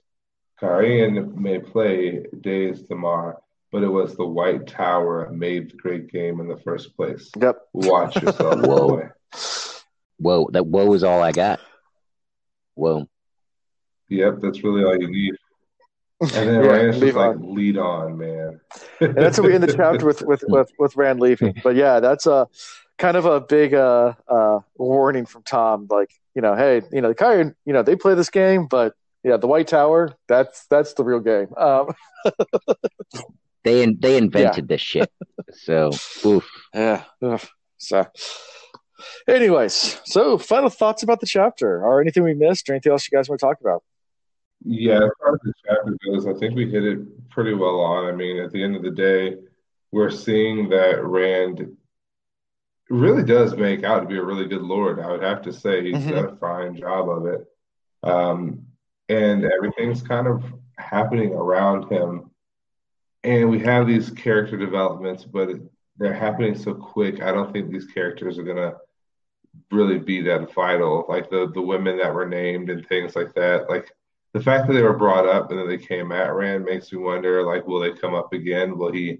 Cairhien may play Daes Dae'mar, but it was the White Tower that made the great game in the first place. "Yep." Watch yourself, Whoa. boy. Whoa, that whoa is all I got. Whoa. Yep, that's really all you need. And then Yeah, Rand's leave just like, on. lead on, man. and that's what we end the chapter with with with, with Rand leaving. But yeah, that's a kind of a big uh, uh, warning from Thom. Like you know, hey, you know, the Kyrie, you know, they play this game, but yeah, the White Tower, that's that's the real game. Um, They in, they invented this shit. So, oof. yeah. Ugh. So, anyways, so final thoughts about the chapter, or anything we missed, or anything else you guys want to talk about? Yeah, as far as the chapter goes, I think we hit it pretty well on. I mean, at the end of the day, we're seeing that Rand really does make out to be a really good lord. I would have to say he's Mhm. done a fine job of it. Um, and everything's kind of happening around him. And we have these character developments, but they're happening so quick. I don't think these characters are gonna really be that vital. Like the the women that were named and things like that. Like the fact that they were brought up and then they came at Rand makes me wonder. Like, will they come up again? Will he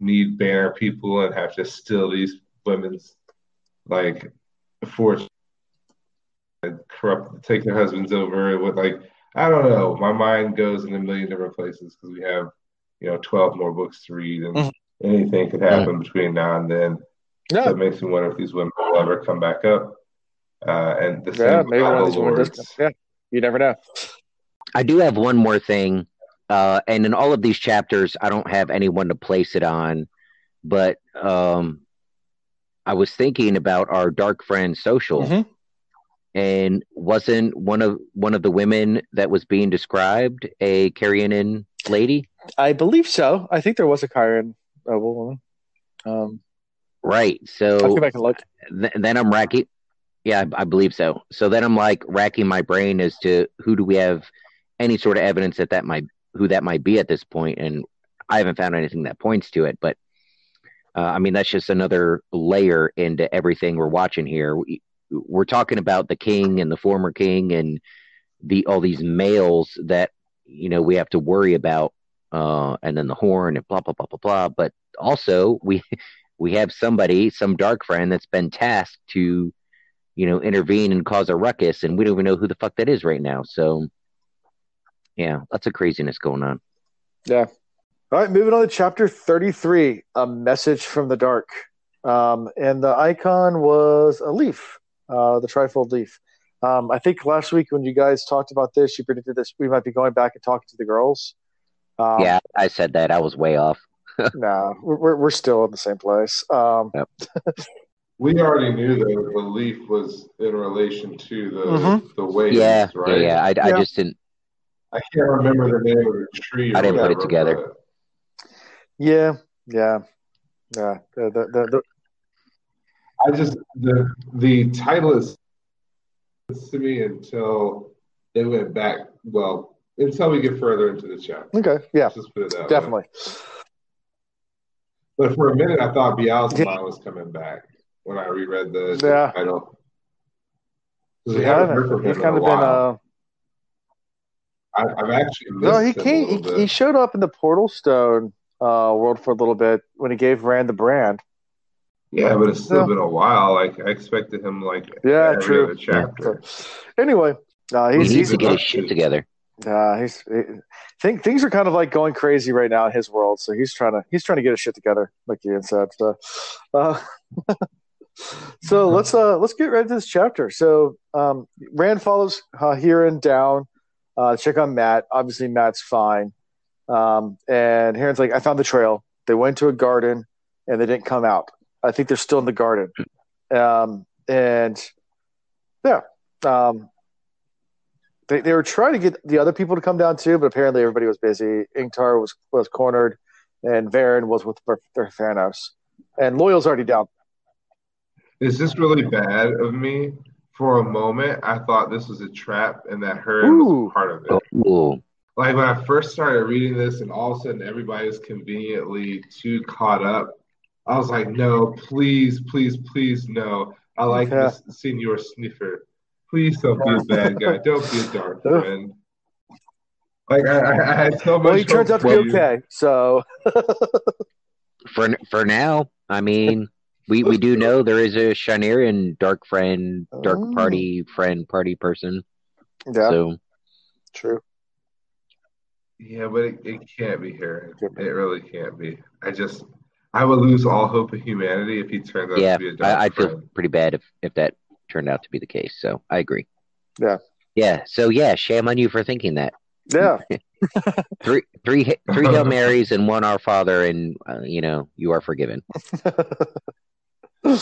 need banner people and have to steal these women's like fortune and corrupt, take their husbands over? What like, I don't know. My mind goes in a million different places because we have you know 12 more books to read and mm-hmm. anything could happen mm-hmm. between now and then. Yeah. So it makes me wonder if these women will ever come back up. Uh, and the yeah, maybe one of these women does. Yeah, you never know. I do have one more thing, uh, and in all of these chapters, I don't have anyone to place it on, but um, I was thinking about our dark friend social, mm-hmm. and wasn't one of one of the women that was being described a Cairhienin lady? I believe so. I think there was a Cairhien uh, woman. Um, right. So I'll go back and look. Th- then I'm racking. Yeah, I, I believe so. So then I'm like racking my brain as to who do we have any sort of evidence that that might who that might be at this point, and I haven't found anything that points to it. But uh, I mean, that's just another layer into everything we're watching here. We, we're talking about the king and the former king and the all these males that you know we have to worry about uh, and then the horn and blah blah blah blah blah. But also we we have somebody, some dark friend that's been tasked to, you know, intervene and cause a ruckus, and we don't even know who the fuck that is right now. So, yeah, lots of craziness going on. Yeah. All right, moving on to chapter thirty-three, a message from the dark, um, and the icon was a leaf, uh, the trifold leaf. Um, I think last week when you guys talked about this, you predicted this. We might be going back and talking to the girls. Um, yeah, I said that. I was way off. no, we're we're still in the same place. Um, yep. we already knew that the leaf was in relation to the mm-hmm. the waves, yeah, right? Yeah, yeah. I, I just didn't. I can't remember the name of the tree. I didn't whatever, put it together. Yeah, yeah, yeah. The, the, the, the, I just the the title is to me until they went back. Well, until we get further into the chapter. Okay. Yeah. just put it that definitely. Way. But for a minute, I thought Beelzebub yeah. was coming back when I reread the, the yeah. title. We yeah, haven't heard from him kind of been. Uh... I, have actually no. He came. He, he, showed up in the Portal Stone uh, world for a little bit when he gave Rand the brand. Yeah, but it's still yeah. been a while. Like I expected him, like yeah, true. Chapter. Anyway, uh, he's, he needs to get his shit together. Uh, he's he, think things are kind of like going crazy right now in his world. So he's trying to he's trying to get his shit together, like Ian said. So, uh, so let's uh let's get right to this chapter. So um, Rand follows uh, Hurin down, uh, check on Mat. Obviously, Mat's fine. Um, and Hurin's like, I found the trail. They went to a garden and they didn't come out. I think they're still in the garden. Um, and yeah, um, they, they were trying to get the other people to come down too, but apparently everybody was busy. Ingtar was was cornered, and Verin was with Barthanes, and Loial's already down. Is this really bad of me? For a moment, I thought this was a trap, and that Hurin was part of it. Ooh. Like when I first started reading this, and all of a sudden everybody was conveniently too caught up. I was like, no, please, please, please, no. I like yeah. this Senor Sniffer. Please don't be a bad guy. Don't be a dark friend. Like I, I, had so much. Well, he turns out to be okay. So for for now, I mean, we we do know there is a Shienaran dark friend, dark oh. party friend, party person. Yeah. So true. Yeah, but it, it can't be here. It really can't be. I just I would lose all hope of humanity if he turns out yeah, to be a dark I, I'd feel pretty bad if if that turned out to be the case. So I agree. Yeah. Yeah. So yeah, shame on you for thinking that. Yeah. three, three, three Hail Marys and one Our Father, and uh, you know you are forgiven.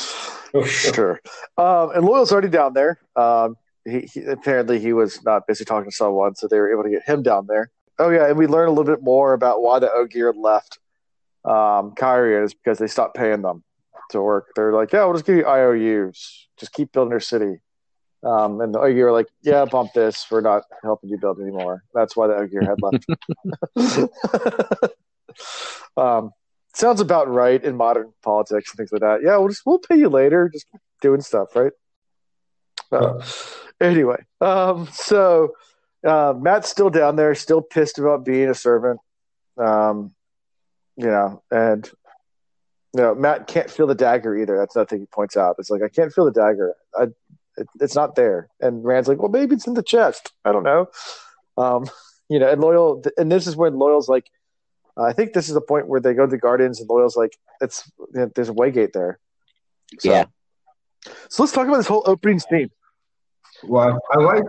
sure. Um, and Loial's already down there. Um, he, he, apparently he was not busy talking to someone, so they were able to get him down there. Oh yeah, and we learn a little bit more about why the Ogier left um, Cairhien is because they stopped paying them to work. They're like, yeah, we'll just give you IOUs. Just keep building your city. Um, and the Ogier were like, yeah, bump this. We're not helping you build anymore. That's why the Ogier had left. um, sounds about right in modern politics and things like that. Yeah, we'll just we'll pay you later. Just keep doing stuff, right? Uh, anyway, um, so uh, Mat's still down there, still pissed about being a servant. Um, you know, and you Mat can't feel the dagger either. That's another thing he points out. It's like I can't feel the dagger. I, it, it's not there. And Rand's like, well, maybe it's in the chest. I don't know. Um, you know, and Loial, and this is when Loial's like, uh, I think this is the point where they go to the Gardens, and Loial's like, it's you know, there's a Waygate there. So, Yeah. So let's talk about this whole opening scene. Well, I, I like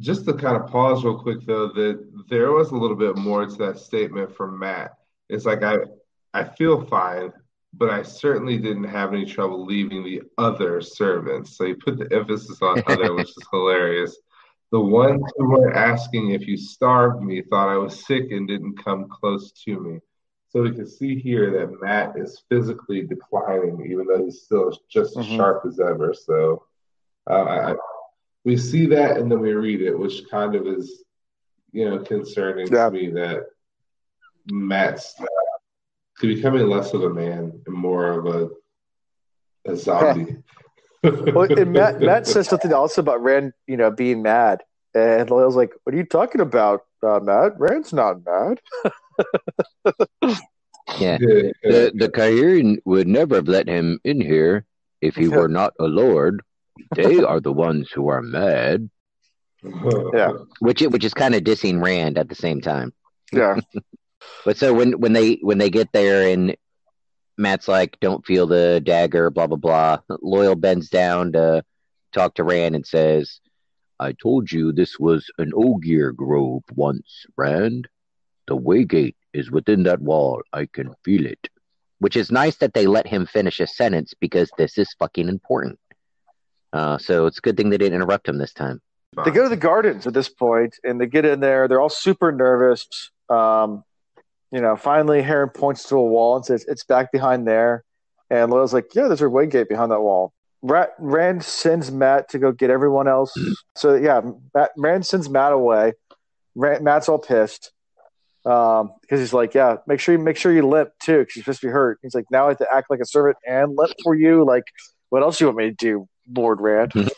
just to kind of pause real quick though that there was a little bit more to that statement from Mat. It's like I I feel fine, but I certainly didn't have any trouble leaving the other servants. So he put the emphasis on other, which is hilarious. The ones who were asking if you starved me thought I was sick and didn't come close to me. So we can see here that Mat is physically declining, even though he's still just as Mhm. sharp as ever. So uh, I, I- we see that and then we read it, which kind of is, you know, concerning Yeah. to me that Mat's uh, becoming less of a man and more of a a zombie. Well, and Mat Mat says something else about Rand, you know, being mad, and Loial's like, "What are you talking about, uh, Mat? Rand's not mad." Yeah. Yeah, The the Cairhienin would never have let him in here if he were not a lord. They are the ones who are mad. Yeah. Which which is kind of dissing Rand at the same time. Yeah, But so when when they when they get there and Mat's like, "Don't feel the dagger," blah blah blah. Loial bends down to talk to Rand and says, "I told you this was an Ogier grove once, Rand. The Waygate is within that wall. I can feel it." Which is nice that they let him finish a sentence because this is fucking important. Uh, so it's a good thing they didn't interrupt him this time. they go to the gardens at this point, and they get in there. They're all super nervous. Um, you know, finally, Hurin points to a wall and says, "It's back behind there." And Loial's like, "Yeah, there's a Waygate behind that wall." Ra- Rand sends Mat to go get everyone else. So yeah, Mat, Rand sends Mat away. Rand, Mat's all pissed um, because he's like, "Yeah, make sure you make sure you limp too, because you're supposed to be hurt." He's like, "Now I have to act like a servant and limp for you. Like, what else do you want me to do, Lord Rand?"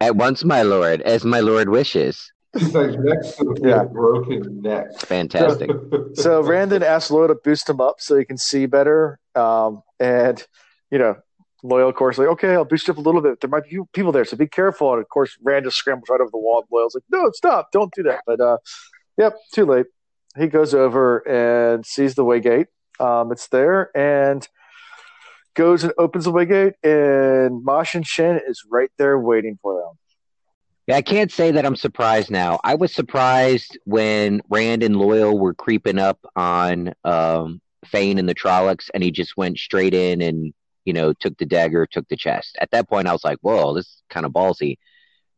At once, my lord, as my lord wishes. He's like next to Yeah. a broken neck. Fantastic. So Randon asks Loial to boost him up so he can see better. Um, and, you know, Loial, of course, like, okay, I'll boost you up a little bit. There might be people there, so be careful. And, of course, Rand just scrambles right over the wall. And Loial's like, no, stop, don't do that. But, uh, yep, too late. He goes over and sees the Waygate. Um, it's there and goes and opens the way gate, and Machin Shin is right there waiting for them. Yeah, I can't say that I'm surprised now. I was surprised when Rand and Loial were creeping up on um, Fain and the Trollocs, and he just went straight in and you know took the dagger, took the chest. At that point, I was like, "Whoa, this is kind of ballsy."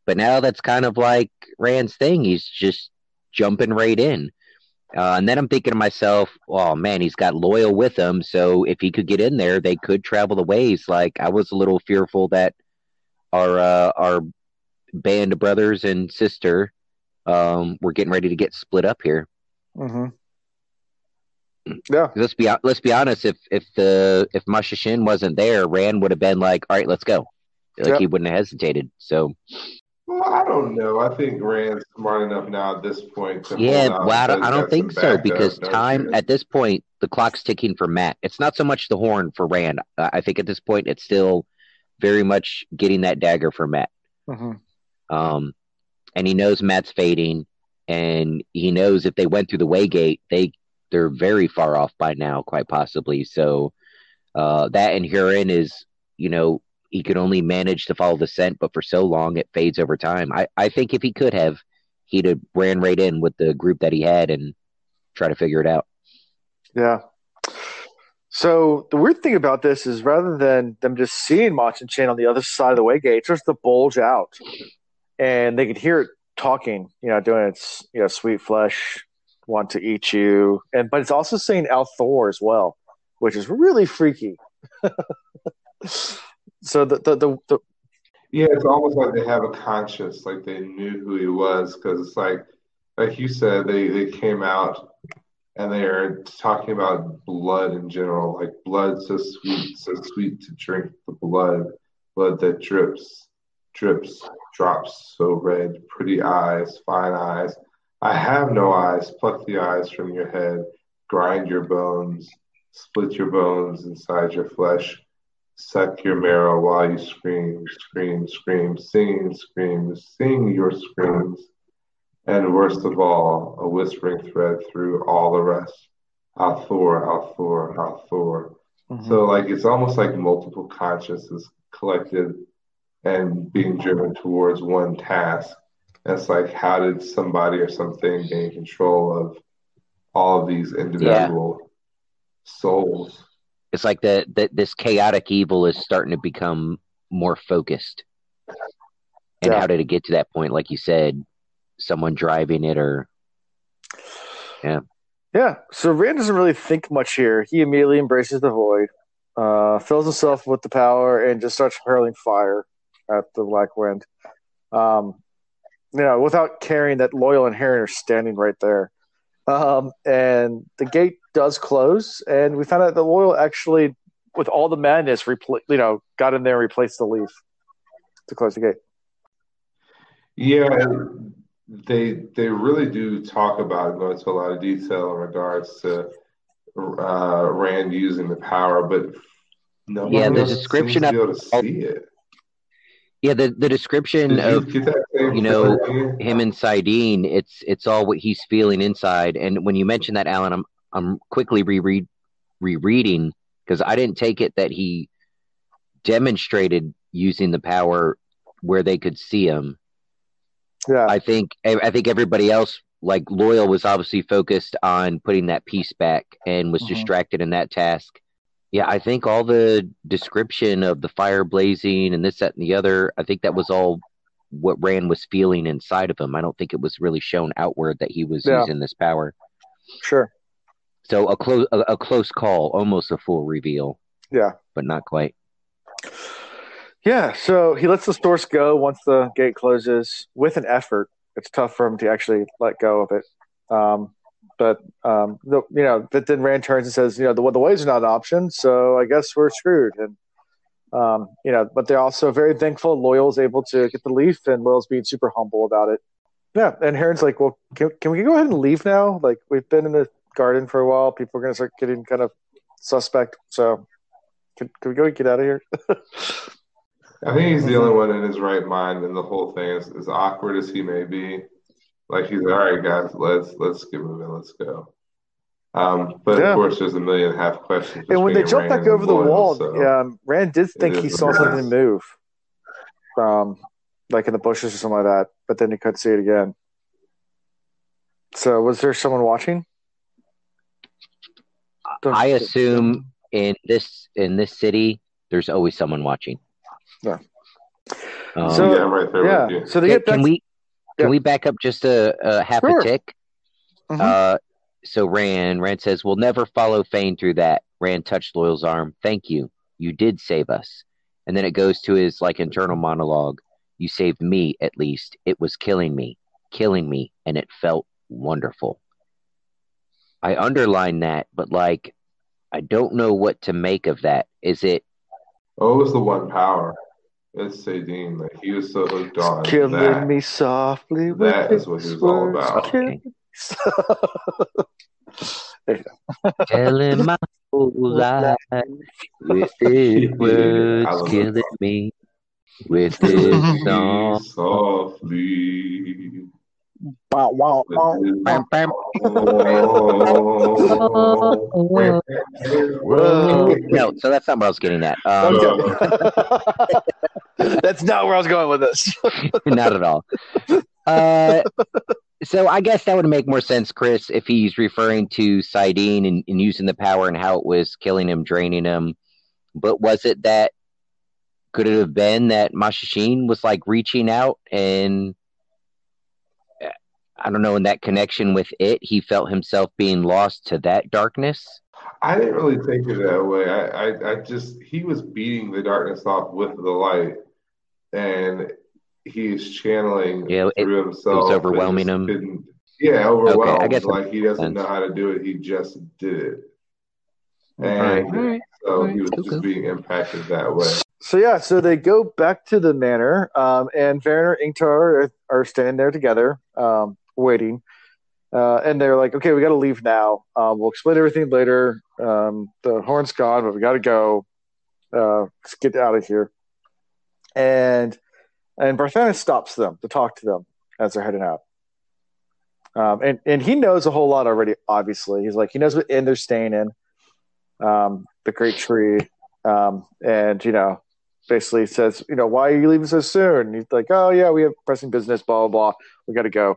But now that's kind of like Rand's thing. He's just jumping right in. Uh, and then I'm thinking to myself, "Oh man, he's got Loial with him, so if he could get in there, they could travel the ways." Like I was a little fearful that our uh, our band of brothers and sister um we're getting ready to get split up here Mm-hmm. Yeah. let's be let's be honest if if the if Machin Shin wasn't there rand would have been like all right let's go like Yep. he wouldn't have hesitated so Well, I don't know. I think Rand's smart enough now at this point to yeah well i don't, I don't think so because don't time at this point the clock's ticking for mat it's not so much the horn for rand i I think at this point it's still very much getting that dagger for mat Mm-hmm. Um, and he knows Mat's fading, and he knows if they went through the Waygate, they they're very far off by now, quite possibly. So uh, that and Hurin is, you know, he could only manage to follow the scent, but for so long it fades over time. I I think if he could have, he'd have ran right in with the group that he had and try to figure it out. Yeah. So the weird thing about this is rather than them just seeing Machin Shin on the other side of the Waygate, it's just the bulge out. And they could hear it talking, you know, doing its, you know, sweet flesh, want to eat you. And but it's also saying al'Thor as well, which is really freaky. so the the, the, the Yeah, it's almost like they have a conscience, like they knew who he was, because it's like, like you said, they they came out and they are talking about blood in general, like blood so sweet, so sweet to drink the blood, blood that drips drips, drops so red, pretty eyes, fine eyes. I have no eyes, pluck the eyes from your head, grind your bones, split your bones inside your flesh, suck your marrow while you scream, scream, scream, sing, scream, sing your screams. And worst of all, a whispering thread through all the rest. Al'Thor, Al'Thor, Al'Thor. Mm-hmm. So like it's almost like multiple consciousness collected and being driven towards one task. And it's like how did somebody or something gain control of all of these individual yeah. souls? It's like that that this chaotic evil is starting to become more focused. And yeah. how did it get to that point? Like you said, someone driving it or yeah. Yeah. So Rand doesn't really think much here. He immediately embraces the void, uh, fills himself with the power, and just starts hurling fire at the Black Wind. Um, you know, without caring that Loial and Hurin are standing right there. Um, and the gate does close, and we found out that Loial actually, with all the madness, repl- you know, got in there and replaced the leaf to close the gate. Yeah, they they really do talk about go into a lot of detail in regards to uh, Rand using the power, but no yeah, the description of able to see it. Yeah, the, the description of you know him and saidin, it's it's all what he's feeling inside. And when you mentioned that, Alan, I'm I'm quickly reread rereading because I didn't take it that he demonstrated using the power where they could see him. Yeah. I think I think everybody else like Loial was obviously focused on putting that piece back and was mm-hmm. distracted in that task. Yeah, I think all the description of the fire blazing and this, that, and the other, I think that was all what Rand was feeling inside of him. I don't think it was really shown outward that he was yeah. using this power. Sure. So a close a, a close call, almost a full reveal. Yeah. But not quite. Yeah, so he lets the source go once the gate closes with an effort. It's tough for him to actually let go of it. Um, but um, the, you know, but then Rand turns and says, you know, the the are not an option, so I guess we're screwed. And um, you know, but they're also very thankful. Loial's able to get the leaf, and Loial's being super humble about it. Yeah, and Hurin's like, well, can, can we go ahead and leave now? Like we've been in the garden for a while. People are going to start getting kind of suspect. So can, can we go get out of here? I think he's the only one in his right mind, and the whole thing is as awkward as he may be. Like he's all right, guys, let's let's get moving, let's go. Um, but yeah. of course, there's a million half questions. And when they jump back over the wall, so um, Rand did think he saw something move, um, like in the bushes or something like that. But then he couldn't see it again. So, was there someone watching? I assume in this in this city, there's always someone watching. Yeah. Um, so yeah, right there yeah. So they get back, can we can yeah. we back up just a, a half sure. a tick? Mm-hmm. Uh, so Rand Rand says we'll never follow Fain through that. Rand touched Loial's arm. Thank you. You did save us. And then it goes to his like internal monologue. You saved me at least. It was killing me, killing me, and it felt wonderful. I underline that, but like I don't know what to make of that. Is it? Oh, it was the one power. It's saidin. Like he was so hooked on killing that. me softly. That is what he was all about. Okay. Telling my whole life with his words, killing me with his song. Softly. Bow, wow, wow. Bam, bam. no, so that's not what I was getting at. Um, that's not where I was going with this. not at all. Uh, so I guess that would make more sense, Chris, if he's referring to saidin and, and using the power and how it was killing him, draining him. But was it that? Could it have been that Machin Shin was like reaching out and I don't know, in that connection with it, he felt himself being lost to that darkness. I didn't really take it that way. I, I, I just he was beating the darkness off with the light, and he's channeling yeah, it, through himself. It was overwhelming him. Yeah, overwhelmed. Okay, I guess like he doesn't know how to do it. He just did it, and right. so right. he was okay. just being impacted that way. so yeah, so they go back to the manor, um, and Verin and Ingtar are, are standing there together, um, waiting. Uh, and they're like, "Okay, we got to leave now. Um, we'll explain everything later. Um, the horn's gone, but we got to go. Uh, let's get out of here." And and Barthanes stops them to talk to them as they're heading out. Um, and and he knows a whole lot already. Obviously, he's like he knows what inn they're staying in, um, the Great Tree, um, and you know, basically says, you know, why are you leaving so soon? And he's like, oh yeah, we have pressing business, blah blah blah. We got to go.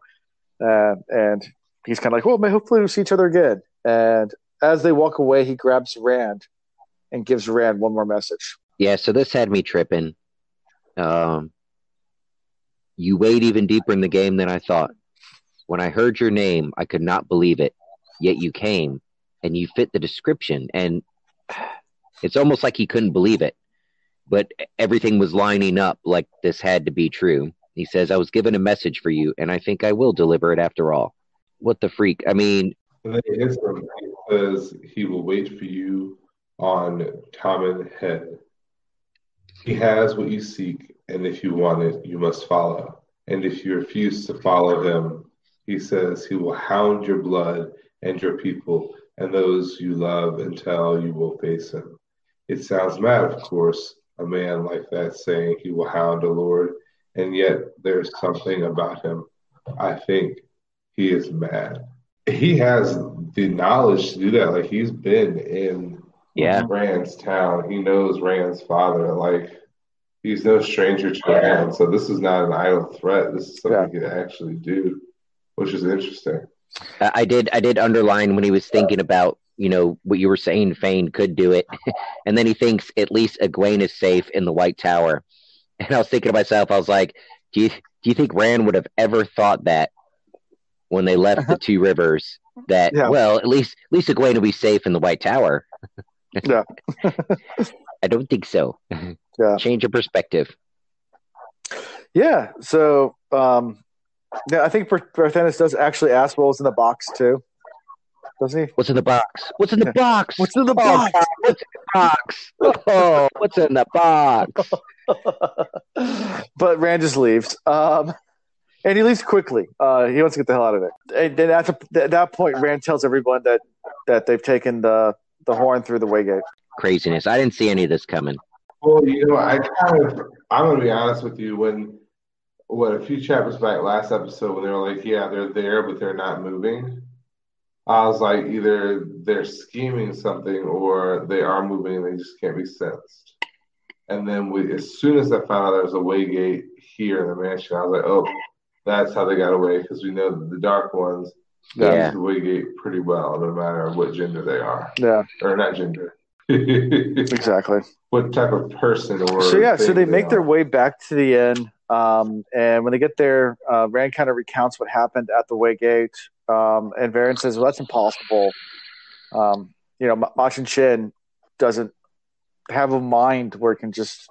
Uh, and he's kind of like, well, hopefully we'll see each other again. And as they walk away, he grabs Rand and gives Rand one more message. Yeah, so this had me tripping. Um, you wade even deeper in the game than I thought. When I heard your name, I could not believe it. Yet you came, and you fit the description. And it's almost like he couldn't believe it. But everything was lining up like this had to be true. He says, I was given a message for you, and I think I will deliver it after all. What the freak? I mean. He says he will wait for you on Toman Head. He has what you seek, and if you want it, you must follow. And if you refuse to follow him, he says he will hound your blood and your people and those you love until you will face him. It sounds mad, of course, a man like that saying he will hound a lord, and yet there's something about him. I think he is mad. He has the knowledge to do that. Like he's been in yeah, Rand's town. He knows Rand's father. Like he's no stranger to Rand. So this is not an idle threat. This is something he can actually do, which is interesting. I I did. I did underline when he was thinking about you know what you were saying. Fain could do it, and then he thinks at least Egwene is safe in the White Tower. And I was thinking to myself, I was like, do you do you think Rand would have ever thought that when they left the Two Rivers? That Yeah. well, at least at least Egwene will be safe in the White Tower. Yeah. I don't think so. Yeah. Change of perspective. Yeah. So, um, yeah, I think Barthanes does actually ask what was in the box too. Doesn't he? What's in the box? What's in the box? What's in the Oh, box? What's in the box? Oh, what's in the box? but Rand just leaves. Um, and he leaves quickly. Uh, he wants to get the hell out of it. And then at, the, at that point, Rand tells everyone that, that they've taken the, the horn through the Waygate. Craziness. I didn't see any of this coming. Well, you know, I kind of, I'm going to be honest with you. When, what, a few chapters back, last episode, when they were like, yeah, they're there, but they're not moving, I was like, either they're scheming something or they are moving and they just can't be sensed. And then we, as soon as I found out there was a waygate here in the mansion, I was like, oh, that's how they got away because we know that the dark ones got Yeah. the waygate pretty well, no matter what gender they are. Yeah, Or not gender. exactly. what type of person or So yeah, so thing they make their way back to the inn, um, and when they get there, uh, Rand kind of recounts what happened at the Waygate, um, and Verin says, "Well, that's impossible. Um, you know, Ma- Machin Shin doesn't have a mind where it can just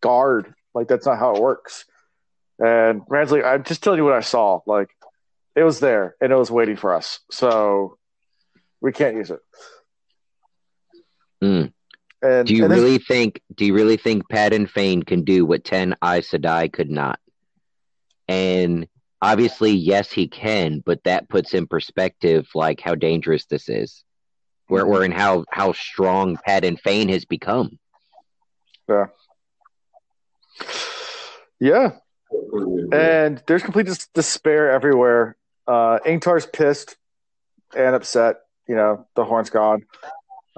guard. Like that's not how it works." And Rand's like, "I'm just telling you what I saw. Like it was there and it was waiting for us, so we can't use it." Hmm. And Do you and then- really think? Do you really think Padan Fain can do what Ten Aes Sedai could not? And obviously, yes, he can, but that puts in perspective like how dangerous this is, where where and how how strong Padan Fain has become. Yeah, Yeah. and there's complete dis- despair everywhere. Uh, Ingtar's pissed and upset. You know, the horn's gone.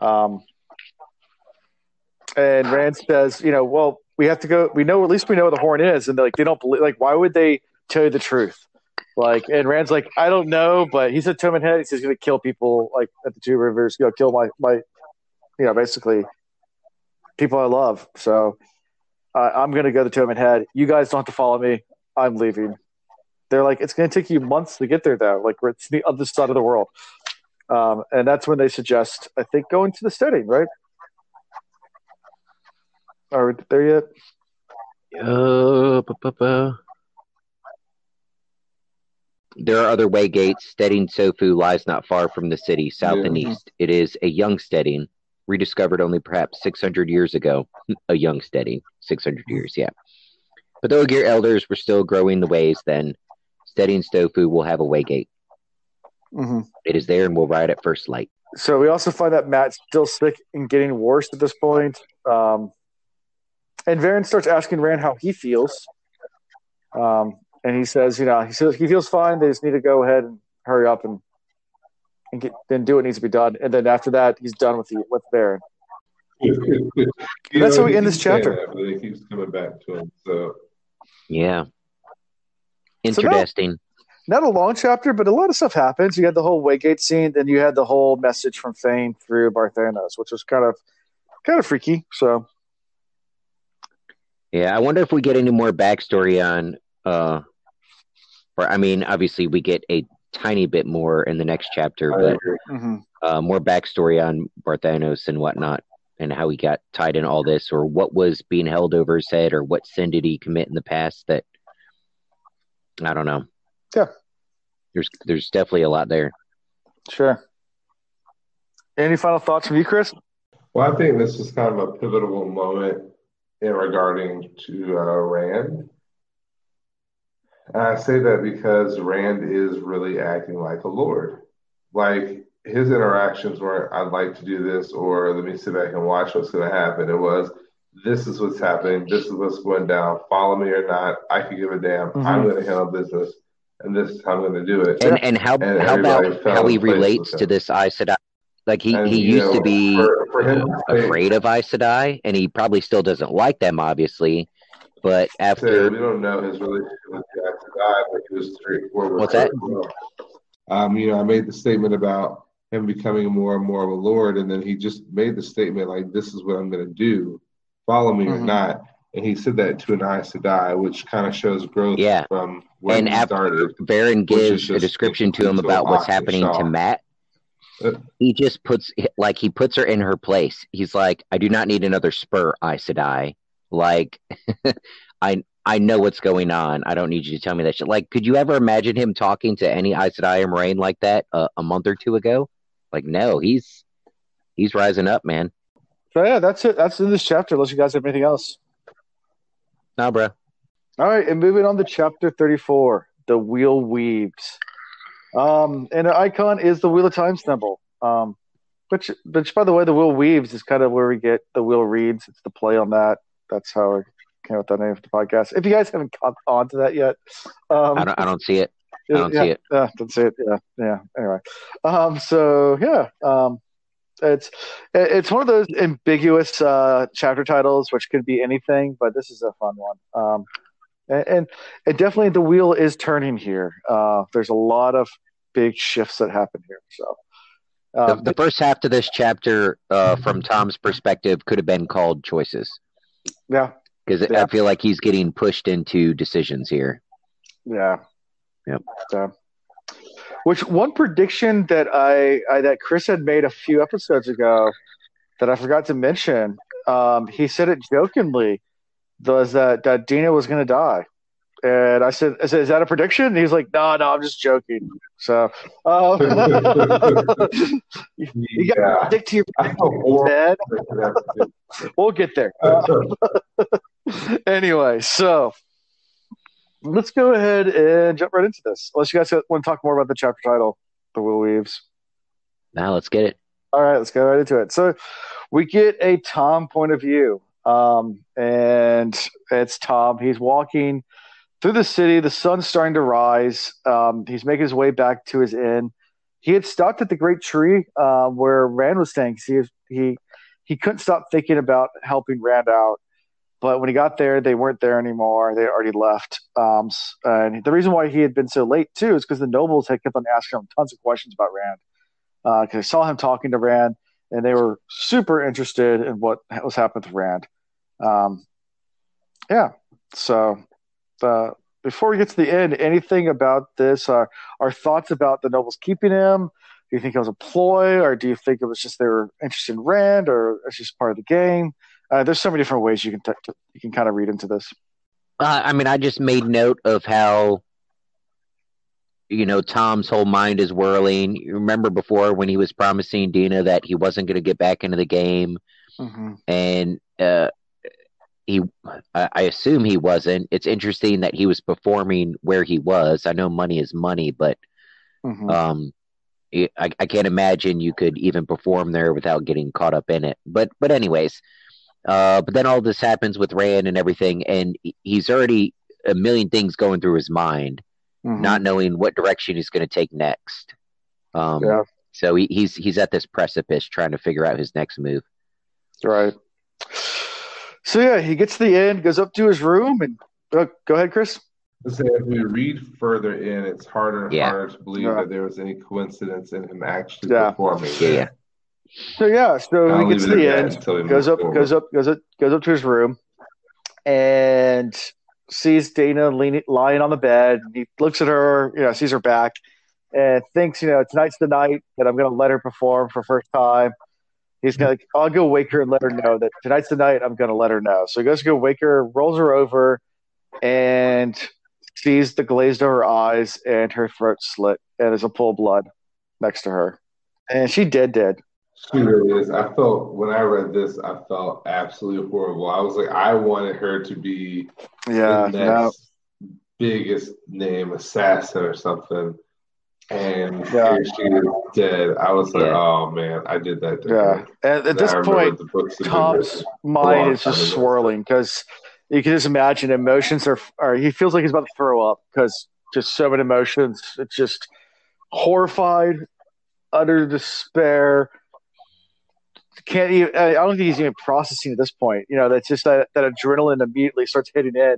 Um, and Rand says, you know, well, we have to go. We know at least we know where the horn is, and like they don't believe. Like, why would they tell you the truth? Like, and Rand's like, I don't know, but he said Toman Head. He's gonna kill people like at the Two Rivers. You know, kill my my, you know, basically people I love. So uh, I'm gonna go to Toman Head. You guys don't have to follow me. I'm leaving. They're like, it's going to take you months to get there, though. Like, we're the other side of the world. Um, and that's when they suggest, I think, going to the stedding, right? Are we there yet? Uh. There are other way gates. Stedding Tsofu lies not far from the city, south and east. It is a young stedding, rediscovered only perhaps 600 years ago. A young steady, 600 years, yeah. But the Ogier elders were still growing the ways then. Stedding Tsofu will have a waygate. hmm It is there and will ride at first light. So we also find that Mat's still sick and getting worse at this point. Um, and Verin starts asking Rand how he feels. Um, and he says, you know, he says he feels fine. They just need to go ahead and hurry up and and get then do what needs to be done. And then after that, he's done with the with Verin. You That's know, how we end this chapter. that, but it keeps coming back to him. So Yeah. So now- Interesting. Not a long chapter, but a lot of stuff happens. You had the whole Waygate scene, then you had the whole message from Thane through Barthanes, which was kind of kind of freaky. So Yeah, I wonder if we get any more backstory on uh or I mean, obviously we get a tiny bit more in the next chapter, but agree. mhm. uh more backstory on Barthanes and whatnot and how he got tied in all this or what was being held over his head or what sin did he commit in the past that I don't know. Yeah. There's there's definitely a lot there. sure. Any final thoughts from you, Chris? Well, I think this is kind of a pivotal moment in regarding to uh, Rand. And I say that because Rand is really acting like a lord. Like his interactions weren't, I'd like to do this, or let me sit back and watch what's going to happen. It was, this is what's happening. This is what's going down. Follow me or not. I can give a damn. Mhm. I'm going to handle business, and this is how I'm going to do it. And and how And how about how he relates to this Aes Sedai? Like he, And, he you used to be for, for him to afraid of Aes Sedai, and he probably still doesn't like them, obviously. But after we don't know his relationship with Jackson Guy, but he was straightforward. What's that? Um, you know, I made the statement about him becoming more and more of a lord, and then he just made the statement like, "This is what I'm going to do. Follow me or Mhm. not." And he said that to an Aes Sedai, which kind of shows growth Yeah. from when And he after- started. Is gives a description to him about what's happening to Mat, Uh, he just puts like he puts her in her place. He's like, I do not need another spur, Aes Sedai. Like, I I know what's going on. I don't need you to tell me that shit. Like, could you ever imagine him talking to any Aes Sedai or Moiraine like that uh, a month or two ago? Like, no, he's he's rising up, man. So yeah, that's it. That's in this chapter. Unless you guys have anything else. Nah, bro. All right, and moving on to chapter 34, the wheel weaves. Um, and the icon is the wheel of time symbol. Um, which, which by the way, the wheel weaves is kind of where we get the wheel reads. It's the play on that. That's how I came up with that name for the podcast. If you guys haven't caught on to that yet, um, I don't I don't see it. I don't yeah, see it. Yeah, don't see it. Yeah, yeah. Anyway, um, so yeah, um, it's it's one of those ambiguous uh, chapter titles, which could be anything, but this is a fun one. Um, and, and and definitely the wheel is turning here. Uh, there's a lot of big shifts that happen here. So. The, Um, the first half to this chapter, uh, from Thom's perspective, could have been called choices yeah, because Yeah. I feel like he's getting pushed into decisions here. yeah, Yep. So, which one prediction that I, I that Chris had made a few episodes ago that I forgot to mention? Um, he said it jokingly was that that Dena was going to die, and I said, I said, "Is that a prediction?" And he's like, "No, no, I'm just joking." So, um, you, you got to Yeah. stick to your I feel horrible. Ted. for that. We'll get there. anyway, so let's go ahead and jump right into this. Unless you guys want to talk more about the chapter title, The Will Weaves. Now let's get it. All right, let's go right into it. So we get a Thom point of view. Um, and it's Thom. He's walking through the city. The sun's starting to rise. Um, he's making his way back to his inn. He had stopped at the great tree uh, where Rand was staying. He, he he couldn't stop thinking about helping Rand out. But when he got there, they weren't there anymore. They already left. Um, and the reason why he had been so late too is because the nobles had kept on asking him tons of questions about Rand. Because they saw him talking to Rand, and they were super interested in what was happening with Rand. Um, yeah. So, uh, before we get to the end, anything about this? Uh, our thoughts about the nobles keeping him? Do you think it was a ploy, or do you think it was just they were interested in Rand, or it's just part of the game? Uh, there's so many different ways you can t- you can kind of read into this. Uh, I mean, I just made note of how you know, Thom's whole mind is whirling. You remember before when he was promising Dena that he wasn't going to get back into the game, Mm-hmm. and uh, he, I assume he wasn't. It's interesting that he was performing where he was. I know money is money, but Mm-hmm. um, I, I can't imagine you could even perform there without getting caught up in it. But but anyways, uh, but then all this happens with Rand and everything, and he's already a million things going through his mind, Mhm. not knowing what direction he's going to take next. Um, Yeah. So he, he's he's at this precipice trying to figure out his next move. Right. So yeah, he gets to the end, goes up to his room, and uh, go ahead, Chris. Say as we read further in, it's harder and Yeah. harder to believe Yeah. that there was any coincidence in him actually Yeah. performing. Yeah, yeah. So yeah, so I'll he gets to the end, that until we goes up, forward. goes up, goes up, goes up to his room, and sees Dena leaning, lying on the bed. He looks at her, you know, sees her back, and thinks, you know, tonight's the night that I'm going to let her perform for first time. He's gonna, like, I'll go wake her and let her know that tonight's the night. I'm going to let her know. So he goes to go wake her, rolls her over, and sees the glazed over eyes and her throat slit, and there's a pool of blood next to her, and she dead, dead. She really is. I felt when I read this, I felt absolutely horrible. I was like, I wanted her to be Yeah, the no, next biggest name assassin or something. And Yeah. here she is dead. I was like, Yeah. oh man, I did that. to yeah. her. And at this I point, the books Thom's mind is just swirling because you can just imagine emotions are, are. He feels like he's about to throw up because just so many emotions. It's just horrified, utter despair. Can't even. I don't think he's even processing at this point. You know, that's just that that adrenaline immediately starts hitting in,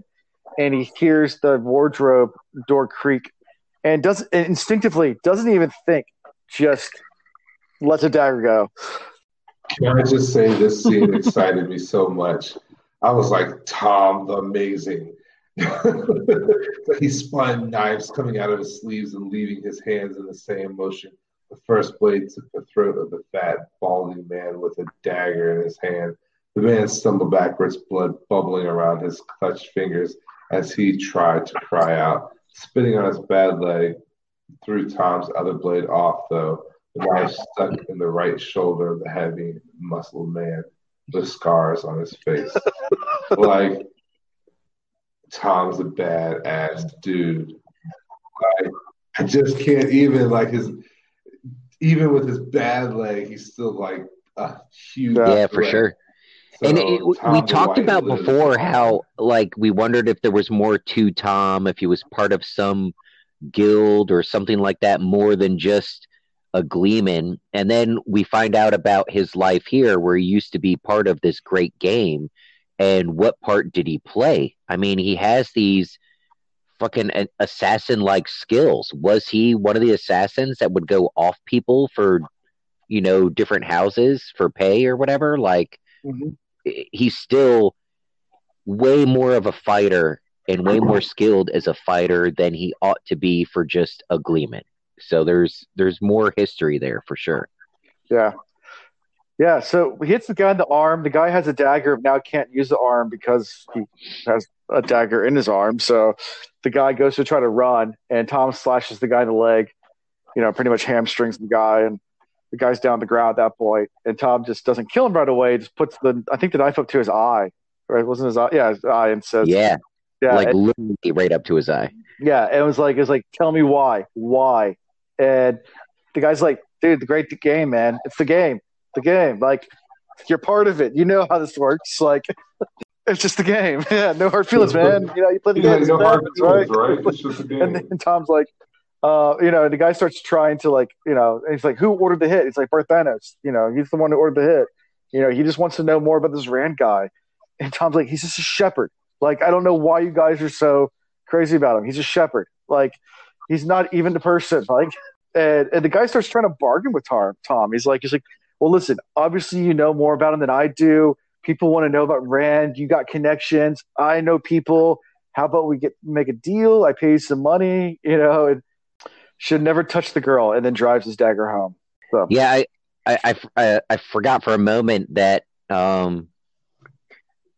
and he hears the wardrobe door creak, and does and instinctively doesn't even think, just lets a dagger go. Can I just say this scene excited me so much? I was like, Thom the Amazing. he spun knives coming out of his sleeves and leaving his hands in the same motion. The first blade took the throat of the fat, balding man with a dagger in his hand. The man stumbled backwards, blood bubbling around his clutched fingers as he tried to cry out. Spitting on his bad leg, threw Thom's other blade off, though. The knife stuck in the right shoulder of the heavy, muscled man with scars on his face. like, Thom's a badass dude. Like, I just can't even like his, even with his bad leg, he's still like a huge. Yeah, Yeah, for sure. So, and it, we talked about lives before how like we wondered if there was more to Thom, if he was part of some guild or something like that, more than just a gleeman. And then we find out about his life here, where he used to be part of this great game. And what part did he play? I mean, he has these fucking uh, assassin like skills. Was he one of the assassins that would go off people for, you know, different houses for pay or whatever? Like, he's still way more of a fighter and way more skilled as a fighter than he ought to be for just a gleeman. So there's there's more history there for sure. Yeah. Yeah, so he hits the guy in the arm. The guy has a dagger, now can't use the arm because he has a dagger in his arm. So the guy goes to try to run, and Thom slashes the guy in the leg, you know, pretty much hamstrings the guy, and the guy's down the ground at that point. And Thom just doesn't kill him right away, just puts the, I think the knife up to his eye, right? Wasn't his eye? Yeah, his eye, and says, Yeah, yeah, like and- literally right up to his eye. yeah, and it was like, it was like, tell me why, why? And the guy's like, dude, the great game, man. It's the game, the game. Like, you're part of it. You know how this works. Like, it's just the game. Yeah, no hard feelings, man. You know, you play the He's game. no hard feelings, right? right? It's just a game. And then Thom's like, uh, you know, the guy starts trying to like, you know, he's like, who ordered the hit? He's like, Barthanes. You know, he's the one who ordered the hit. You know, he just wants to know more about this Rand guy. And Thom's like, he's just a shepherd. Like, I don't know why you guys are so crazy about him. He's a shepherd. Like, he's not even the person. Like, and, and the guy starts trying to bargain with Thom. Thom, he's like, he's like, well, listen, obviously you know more about him than I do. People want to know about Rand. You got connections. I know people. How about we get make a deal? I pay you some money, you know, and should never touch the girl, and then drives his dagger home. So Yeah, I, I, I, I, forgot for a moment that um,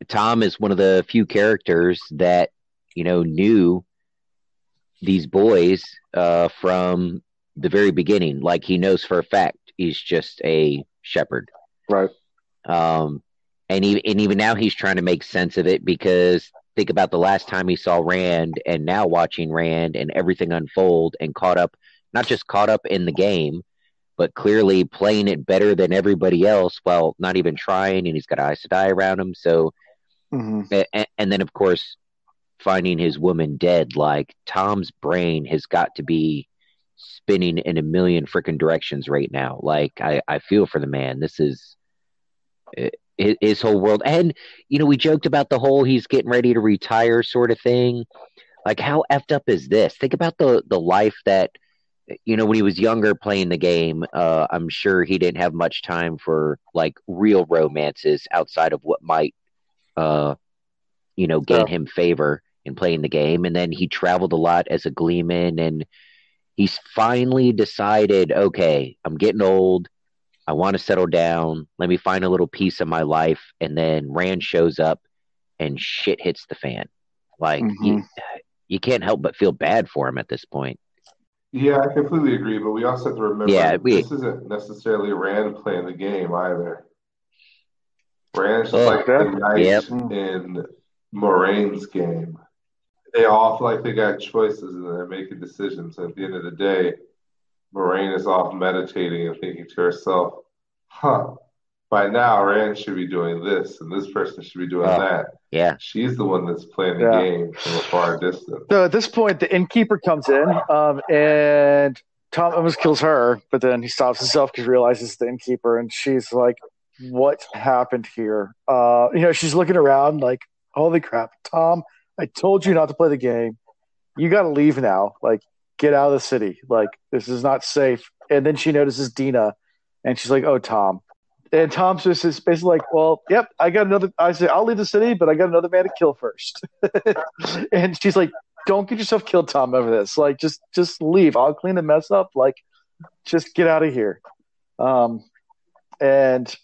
Thom is one of the few characters that you know knew these boys uh, from the very beginning. Like he knows for a fact he's just a shepherd. Right. Um, and even and even now he's trying to make sense of it because think about the last time he saw Rand and now watching Rand and everything unfold and caught up, not just caught up in the game, but clearly playing it better than everybody else while not even trying. And he's got Aes Sedai around him. So, Mm-hmm. and, and then of course finding his woman dead. Like Thom's brain has got to be spinning in a million freaking directions right now. Like I, I feel for the man. This is his, his whole world. And you know, we joked about the whole he's getting ready to retire sort of thing. Like how effed up is this? Think about the the life that you know when he was younger playing the game. Uh, I'm sure he didn't have much time for like real romances outside of what might, uh, you know, gain Yeah. him favor in playing the game. And then he traveled a lot as a gleeman, and he's finally decided, okay, I'm getting old. I want to settle down. Let me find a little piece of my life. And then Rand shows up and shit hits the fan. Like, you, mm-hmm. you can't help but feel bad for him at this point. Yeah, I completely agree, but we also have to remember Yeah, we- this isn't necessarily Rand playing the game either. Rand's just Oh, like the yeah. knight Yep. in Moiraine's game. They all feel like they got choices and they're making decisions. At the end of the day, Moraine is off meditating and thinking to herself, huh, by now Rand should be doing this and this person should be doing Oh. that. Yeah. She's the one that's playing the Yeah. game from a far distance. So at this point, the innkeeper comes in, um, and Thom almost kills her, but then he stops himself because he realizes it's the innkeeper, and she's like, "What happened here?" Uh, you know, she's looking around like, "Holy crap, Thom! I told you not to play the game. You got to leave now. Like, get out of the city. Like, this is not safe." And then she notices Dena, and she's like, "Oh, Thom." And Thom's just basically like, "Well, yep, I got another." I say, "I'll leave the city, but I got another man to kill first. and she's like, don't get yourself killed, Thom, over this. Like, just just leave. I'll clean the mess up. Like, just get out of here. Um, and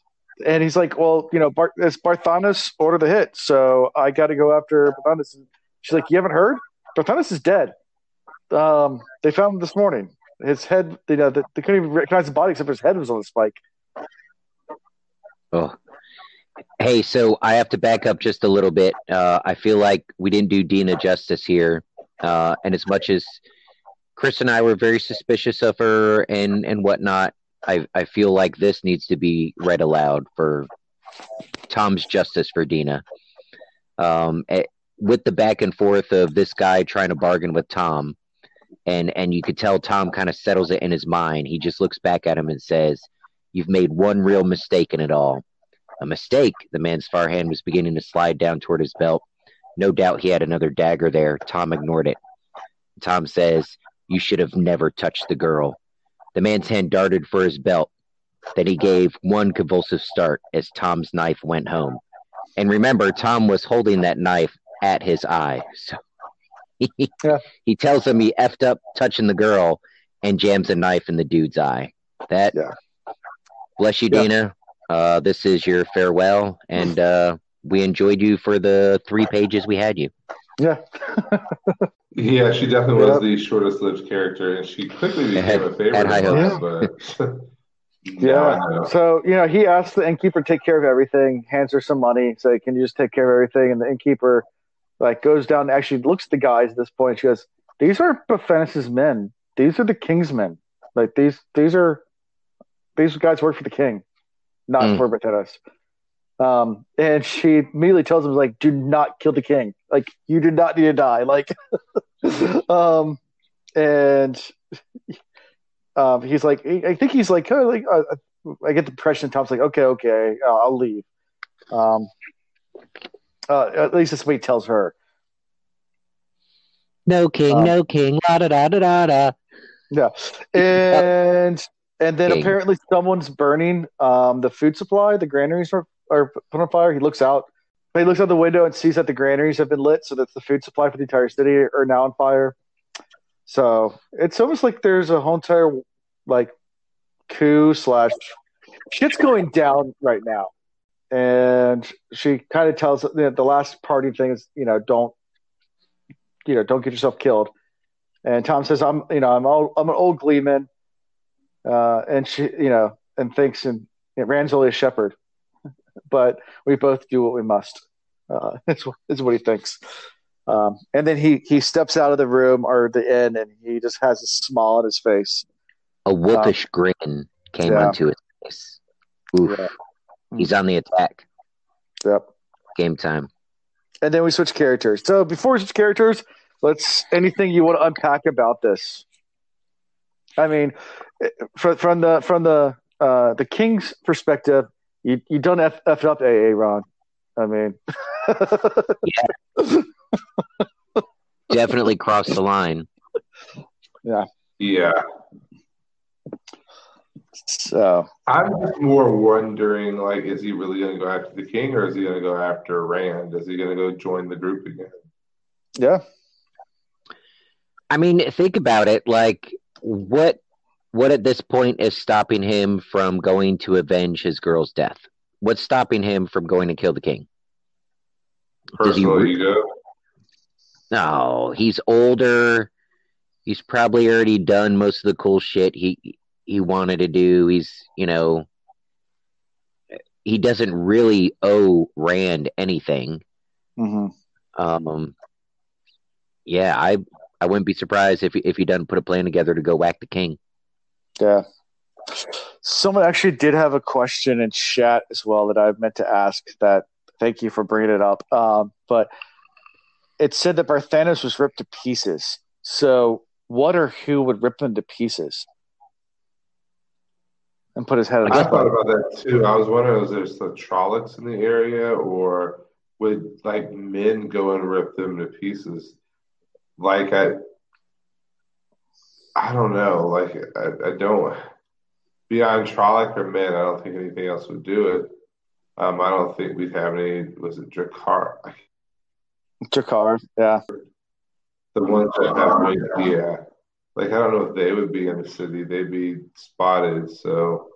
and he's like, well, you know, Bar- it's Barthanes ordered the hit, so I got to go after Barthanes." She's like, you haven't heard? Barthanes is dead. Um, they found him this morning. His head, you know, they, couldn't even recognize the body except his head was on the spike. Oh. Hey, so I have to back up just a little bit. Uh, I feel like we didn't do Dena justice here. Uh, and as much as Chris and I were very suspicious of her and, and whatnot, I, I feel like this needs to be read aloud for Thom's justice for Dena. Um, eh, with the back and forth of this guy trying to bargain with Thom, and, and you could tell Thom kind of settles it in his mind. He just looks back at him and says, You've made one real mistake in it all. A mistake. The man's far hand was beginning to slide down toward his belt. No doubt he had another dagger there. Thom ignored it. Thom says, You should have never touched the girl. The man's hand darted for his belt. Then he gave one convulsive start as Thom's knife went home. And remember, Thom was holding that knife at his eye. So Yeah. he tells him he effed up touching the girl and jams a knife in the dude's eye. That Yeah. bless you, Yeah. Dena. Uh, this is your farewell, and uh, we enjoyed you for the three pages we had you. Yeah. Yeah, she definitely was the shortest lived character, and she quickly became Had- a favorite had high of mine, hopes. but Yeah. now So, you know, he asks the innkeeper to take care of everything, hands her some money, say, Can you just take care of everything? And the innkeeper like goes down actually looks at the guys at this point. She goes, These are Barthanes's men. These are the king's men. Like these these are these guys work for the king, not Mm. for Baphanis. Um, and she immediately tells him, like, do not kill the king. Like, you do not need to die. Like um and um, he's like, I think he's like, kind of like, uh, I get the impression Thom's like, okay, okay, uh, I'll leave. Um, uh, at least that's what he tells her. No king, Um, no king, la da da da da da. Yeah, and and then King. apparently someone's burning um, the food supply. The granaries are, are put on fire. He looks out. He looks out the window and sees that the granaries have been lit, so that the food supply for the entire city are now on fire. So it's almost like there's a whole entire like coup slash shit's going down right now. And she kind of tells you know, the last party thing is, you know, don't, you know, don't get yourself killed. And Thom says, "I'm, you know, I'm all, I'm an old gleeman," uh, and she, you know, and thinks, and know, Rand's only a shepherd, but we both do what we must. Uh, is, is what he thinks. Um, and then he he steps out of the room or the inn, and he just has a smile on his face. A wolfish grin came yeah. onto his face. Oof. Yeah. He's on the attack. Yep. Game time. And then we switch characters. So before we switch characters, let's anything you want to unpack about this. I mean, from from the from the uh, the king's perspective, you you don't f, f up, AA Ron. I mean, Definitely crossed the line. yeah. Yeah. So I'm just more wondering, like, is he really going to go after the king, or is he going to go after Rand? Is he going to go join the group again? yeah, I mean, think about it. Like, what what at this point is stopping him from going to avenge his girl's death? What's stopping him from going to kill the king? Does he re- ego. No, he's older. He's probably already done most of the cool shit he he wanted to do. He's, you know, he doesn't really owe Rand anything. hmm Um, yeah, I I wouldn't be surprised if if he doesn't put a plan together to go whack the king. yeah. Someone actually did have a question in chat as well that I meant to ask. That thank you for bringing it up. Um, but it said that Barthanes was ripped to pieces. So what or who would rip him to pieces and put his head on I thought about that too. I was wondering, was there some Trollocs in the area, or would like men go and rip them to pieces? Like I, I don't know. Like I, I don't beyond Trolloc or men. I don't think anything else would do it. Um, I don't think we'd have any. Was it Draghkar? Jakar? Yeah, The ones that have yeah. Like I don't know if they would be in the city. They'd be spotted. So,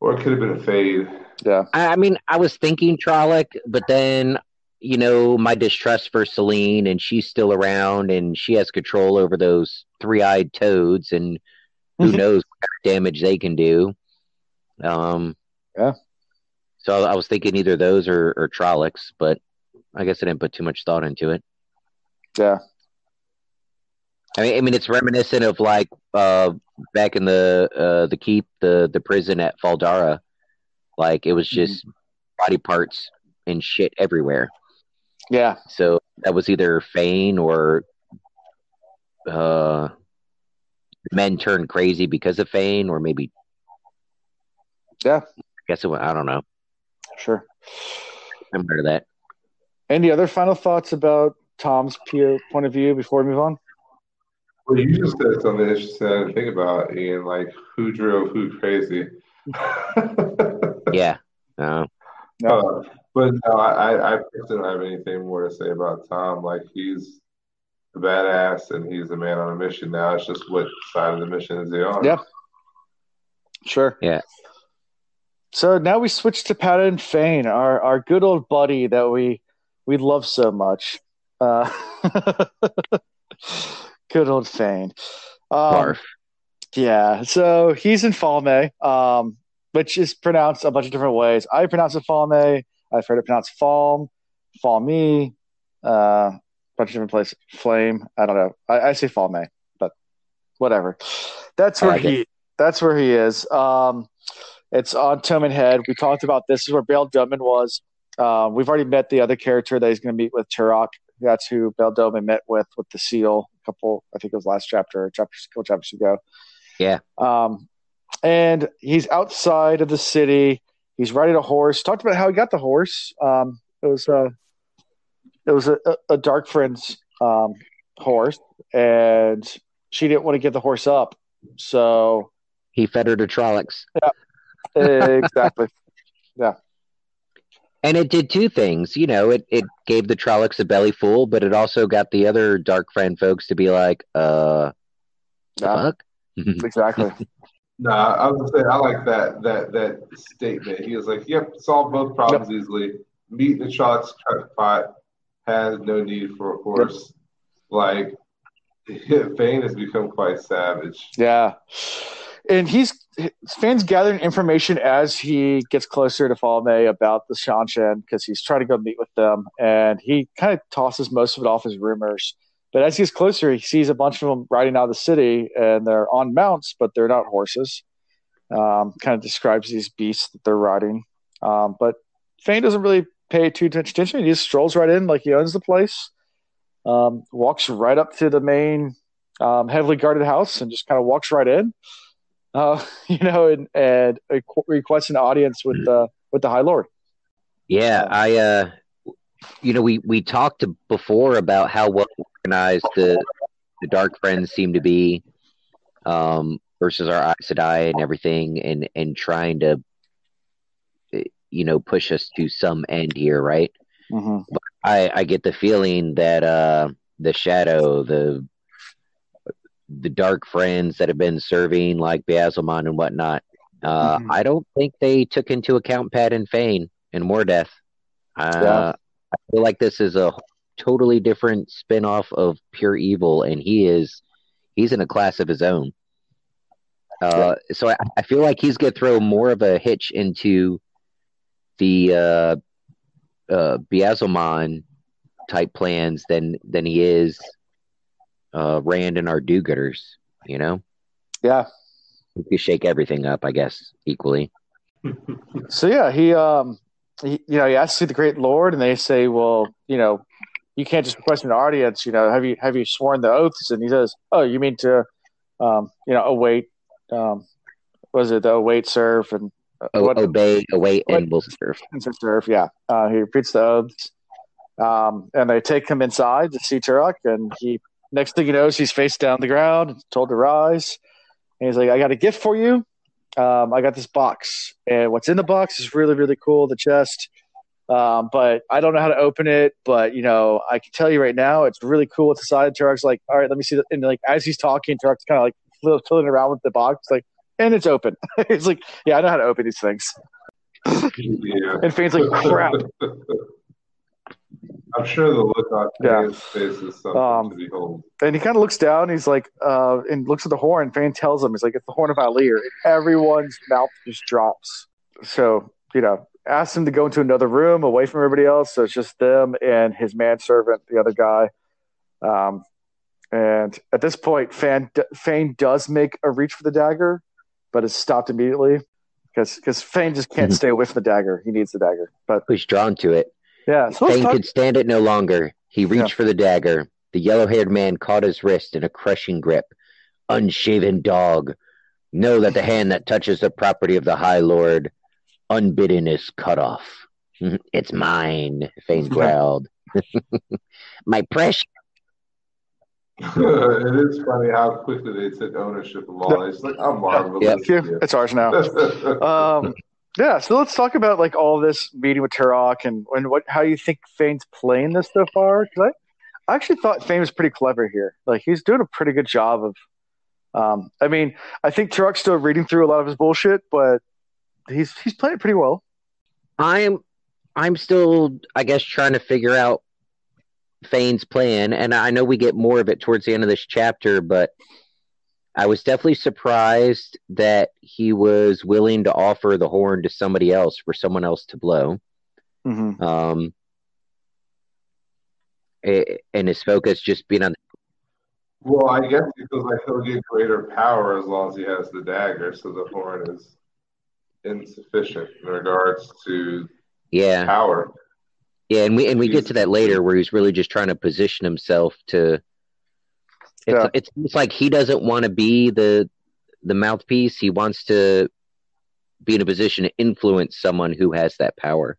or it could have been a fade. yeah, I, I mean, I was thinking Trolloc, but then you know my distrust for Selene, and she's still around, and she has control over those three-eyed toads, and who Mhm. knows what kind of damage they can do. Um, Yeah. So I was thinking either those or, or Trollocs, but I guess I didn't put too much thought into it. yeah, I mean, I mean, it's reminiscent of like uh, back in the uh, the keep, the the prison at Fal Dara. Like it was just body parts and shit everywhere. yeah, So that was either Fain or uh, men turned crazy because of Fain, or maybe yeah. I guess it. went- I don't know. Sure. Similar to that. Any other final thoughts about Thom's peer point of view before we move on? Well, you just said something interesting I didn't think about, Ian. Like who drove who crazy? Yeah. Uh, No. Uh, but no, I, I, I don't have anything more to say about Thom. Like he's a badass and he's a man on a mission now. It's just what side of the mission is he on? Yeah. Sure. Yeah. So now we switch to Padan Fain, our our good old buddy that we we love so much. Uh, good old Fain. Um, yeah. So he's in Falme, um, which is pronounced a bunch of different ways. I pronounce it Falme. I've heard it pronounced Falm, Falme, uh, a bunch of different places. Flame. I don't know. I, I say Falme, but whatever. That's where like he. That's where he is. Um, it's on Toman Head. We talked about this. this is where Bayle Domon was. Um, we've already met the other character that he's going to meet with Turak. That's who Bayle Domon met with with the seal couple. I think it was last chapter, chapter, a couple chapters ago. Yeah. Um, and he's outside of the city. He's riding a horse. Talked about how he got the horse. Um, it was a, it was a, a dark friend's um, horse, and she didn't want to give the horse up. So He fed her to Trollocs. exactly, And it did two things. You know, it, it gave the Trollocs a belly full, but it also got the other Dark Friend folks to be like, uh, Yeah. fuck? exactly. No, I was gonna say I like that that that statement. He was like, "Yep, solve both problems easily. Meet the Trollocs pot has no need for a horse. Like Yeah, Fain has become quite savage. Yeah, and he's fans gathering information as he gets closer to Falme about the Seanchan because he's trying to go meet with them, and he kind of tosses most of it off as rumors. But as he gets closer, he sees a bunch of them riding out of the city, and they're on mounts, but they're not horses. Um, kind of describes these beasts that they're riding. Um, but Fain doesn't really pay too much attention. He just strolls right in like he owns the place. Um, walks right up to the main um, heavily guarded house and just kind of walks right in. Uh, you know, and, and requests an audience with the with the High Lord. Yeah, I, uh, you know, we we talked before about how well organized the the Dark Friends seem to be, um, versus our Aes Sedai and everything, and and trying to, you know, push us to some end here, right? Mm-hmm. I I get the feeling that uh, the Shadow, the the dark friends that have been serving like Ba'alzamon and whatnot. Uh, mm-hmm. I don't think they took into account Padan Fain and Mordeth. Uh, yeah. I feel like this is a totally different spin-off of pure evil, and he is he's in a class of his own. Uh, yeah. So I, I, feel like he's going to throw more of a hitch into the uh, uh, Ba'alzamon type plans than than he is uh, Rand and our do-gooders. You know. Yeah. We could shake everything up, I guess, equally. so yeah, he um, he, you know, he asks to the Great Lord, and they say, well, you know, you can't just request an audience. You know, have you have you sworn the oaths? And he says, oh, you mean to, um, you know, await, um, was it the await, serve, and uh, what, obey, await, and will serve. And serve, yeah. Uh, he repeats the oaths, um, and they take him inside to see Turak, and he next thing he knows, he's face down the ground, told to rise. And he's like, I got a gift for you. Um, I got this box. And what's in the box is really, really cool, the chest. Um, but I don't know how to open it. But, you know, I can tell you right now, it's really cool. It's the side. Turak's like, all right, let me see. And like, as he's talking, Turak's kind of like filling around with the box, like, and it's open. He's like, yeah, I know how to open these things. Yeah. and Fain's like, crap. I'm sure the look on yeah. his face is something um, to behold. And he kind of looks down. He's like, uh, and looks at the horn. Fain tells him, he's like, it's the horn of Valere. Everyone's mouth just drops. So, you know, asks him to go into another room away from everybody else. So it's just them and his manservant, the other guy. Um, and at this point, Fan, Fain does make a reach for the dagger, but is stopped immediately because because Fain just can't mm-hmm. stay away from the dagger. He needs the dagger, but he's drawn to it. Yeah. So Fain could stand it no longer. He reached yeah. for the dagger. The yellow haired man caught his wrist in a crushing grip. Unshaven dog, know that the hand that touches the property of the High Lord, unbidden, is cut off. It's mine, Fain growled. My precious. it is funny how quickly they took ownership of all. It's like, I'm marvelous. Yep. It's ours now. um, yeah, so let's talk about like all this meeting with Turak and and what how you think Fain's playing this so far. Because I, I actually thought Fain was pretty clever here. Like he's doing a pretty good job of. Um, I mean, I think Turak's still reading through a lot of his bullshit, but he's he's playing pretty well. I'm I'm still, I guess, trying to figure out Fain's plan, and I know we get more of it towards the end of this chapter, but I was definitely surprised that he was willing to offer the horn to somebody else for someone else to blow. Mm-hmm. Um, and his focus just being on. Well, I guess because like he'll get greater power as long as he has the dagger, so the horn is insufficient in regards to yeah power. Yeah, and we and we get to that later where he's really just trying to position himself to it's, yeah. it's, it's like he doesn't want to be the the mouthpiece. He wants to be in a position to influence someone who has that power.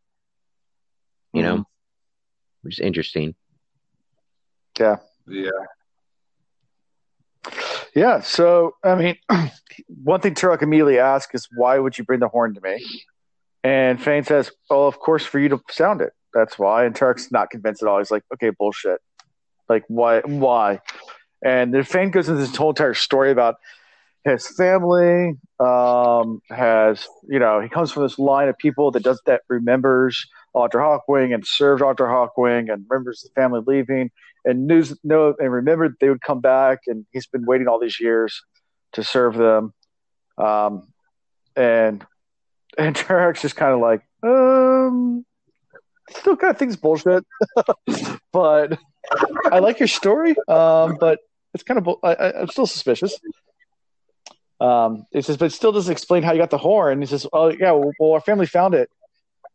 You mm-hmm. know, which is interesting. Yeah. Yeah. Yeah. So, I mean, one thing Turak immediately asks is, why would you bring the horn to me? And Fain says, well, of course, for you to sound it. That's why. And Turak's not convinced at all. He's like, okay, bullshit. Like, why? Why? And the Fain goes into this whole entire story about his family um, has, you know, he comes from this line of people that does that remembers Arthur Hawkwing and served Arthur Hawkwing and remembers the family leaving. and news no and remembered they would come back, and he's been waiting all these years to serve them. Um, and and Turak's just kind of like, um, still kind of thinks bullshit, but I like your story. Um, but it's kind of I, I'm still suspicious. Um, it says, but it still doesn't explain how you got the horn. He says, oh yeah, well, well, our family found it,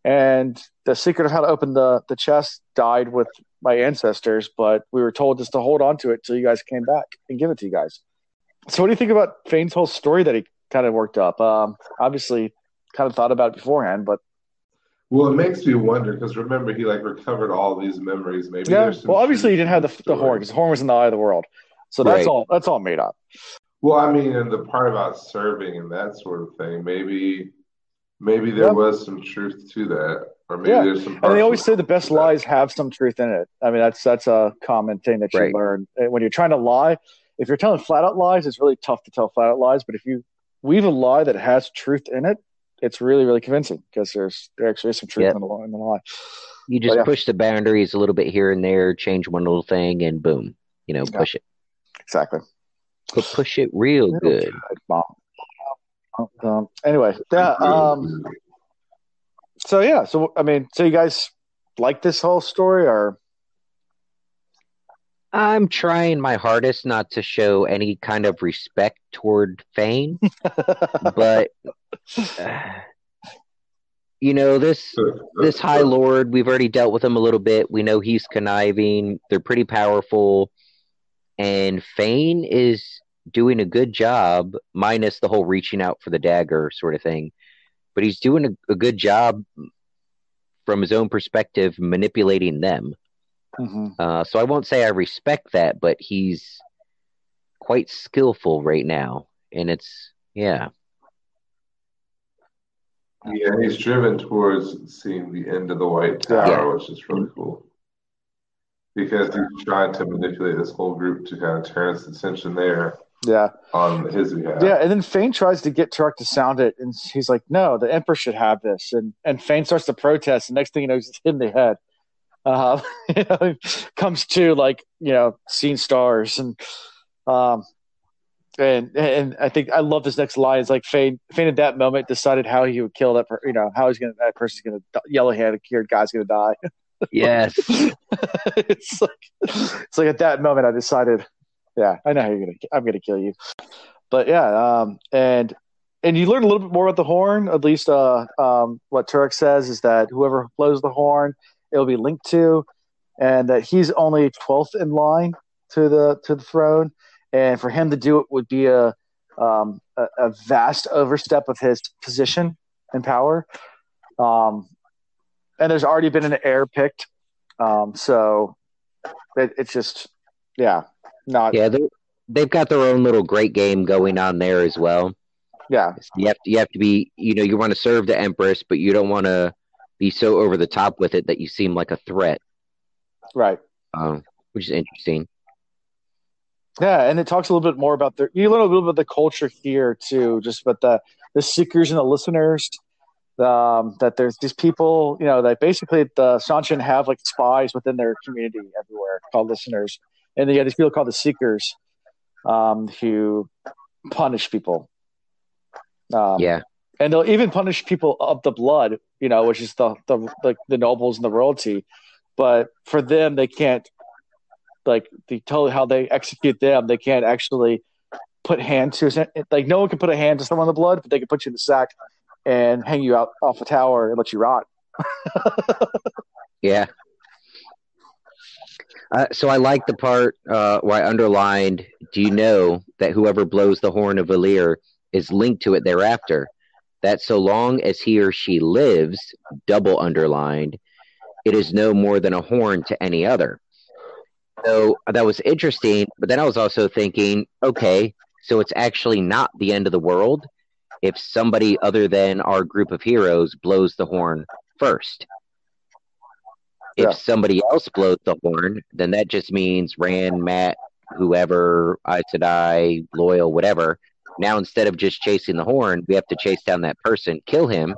and the secret of how to open the the chest died with my ancestors, but we were told just to hold on to it till you guys came back and give it to you guys. So, what do you think about Fain's whole story that he kind of worked up? Um, obviously, kind of thought about it beforehand, but Well, it makes me wonder because remember he like recovered all these memories. Maybe yeah. Well, obviously, he didn't have the the horn because the horn was in the eye of the world. So that's Right. all. That's all made up. Well, I mean, and the part about serving and that sort of thing, maybe, maybe there Yep. was some truth to that, or maybe Yeah. there's some. And they always say the best truth that. lies have some truth in it. I mean, that's that's a common thing that you Right. learn when you're trying to lie. If you're telling flat out lies, it's really tough to tell flat out lies. But if you weave a lie that has truth in it, it's really really convincing because there's there actually is some truth Yep. in, the, lie- in the lie. You just yeah. push the boundaries a little bit here and there, change one little thing, and boom, you know, Yeah. push it. Exactly. But push it real good. Um, anyway, yeah. Um, so yeah. So I mean, so you guys like this whole story, or I'm trying my hardest not to show any kind of respect toward Fain, but uh, you know this this High Lord, we've already dealt with him a little bit. We know he's conniving. They're pretty powerful, and Fain is doing a good job, minus the whole reaching out for the dagger sort of thing. But he's doing a, a good job from his own perspective, manipulating them. Mhm. Uh, so I won't say I respect that, but he's quite skillful right now, and it's yeah, Yeah, he's driven towards seeing the end of the White Tower, Yeah. which is really cool. Because he's trying to manipulate this whole group to kind of turn its attention there yeah. on his behalf. Yeah, and then Fain tries to get Turak to sound it, and he's like, "No, the Emperor should have this." And and Fain starts to protest, and next thing you know, he's hit in the head. Uh, you know, comes to like you know, seeing stars, and um, and and I think I love this next line. It's like Fain, Fain at that moment decided how he would kill that, per- you know, how he's gonna that person's gonna yellow handed cured guy's gonna die. Yes, it's like it's like at that moment I decided, yeah, I know how you're gonna I'm gonna kill you. But yeah, um, and and you learn a little bit more about the horn. At least, uh, um, what Turak says is that whoever blows the horn, it'll be linked to, and that he's only twelfth in line to the to the throne, and for him to do it would be a um, a, a vast overstep of his position and power. Um, and there's already been an heir picked, um, so it, it's just yeah, not yeah. they've got their own little great game going on there as well. Yeah, you have to, you have to be, you know, you want to serve the Empress, but you don't want to be so over the top with it that you seem like a threat, right. um, which is interesting. Yeah, and it talks a little bit more about the. You learn a little bit about the culture here too, just about the the seekers and the listeners. Um, that there's these people, you know, that basically the Seanchan have like spies within their community everywhere called listeners, and they have these people called the seekers, um, who punish people. Um, Yeah, and they'll even punish people of the blood, you know, which is the the the, the nobles and the royalty. But for them, they can't like they tell how they execute them. They can't actually put hand to it, like no one can put a hand to someone in the blood, but they can put you in the sack and hang you out off a tower and let you rot. yeah. Uh, so I like the part uh, where I underlined. Do you know that whoever blows the horn of Valere is linked to it thereafter? That so long as he or she lives, double underlined, it is no more than a horn to any other. So that was interesting. But then I was also thinking, okay, so it's actually not the end of the world if somebody other than our group of heroes blows the horn first. If Yeah. somebody else blows the horn, then that just means Rand, Mat, whoever, Aes I, Loial, whatever. Now instead of just chasing the horn, we have to chase down that person, kill him,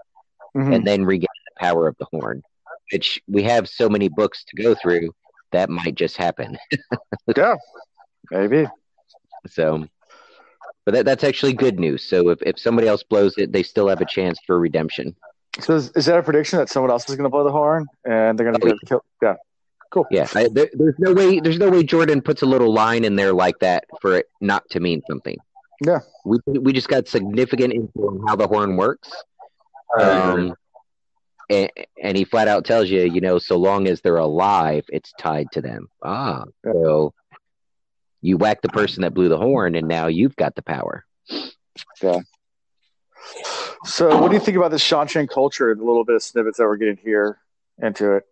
Mm-hmm. and then regain the power of the horn. Which we have so many books to go through. that might just happen. yeah, maybe. So, but that, that's actually good news. So if, if somebody else blows it, they still have a chance for redemption. So is, is that a prediction that someone else is going to blow the horn and they're going to Oh, get killed? Yeah, cool. Yeah, I, there, there's no way. There's no way Jordan puts a little line in there like that for it not to mean something. Yeah. we we just got significant info on how the horn works. Um, and, and he flat out tells you, you know, so long as they're alive, it's tied to them. Ah, so you whack the person that blew the horn, and now you've got the power. So what do you think about this Seanchan culture and a little bit of snippets that we're getting here into it?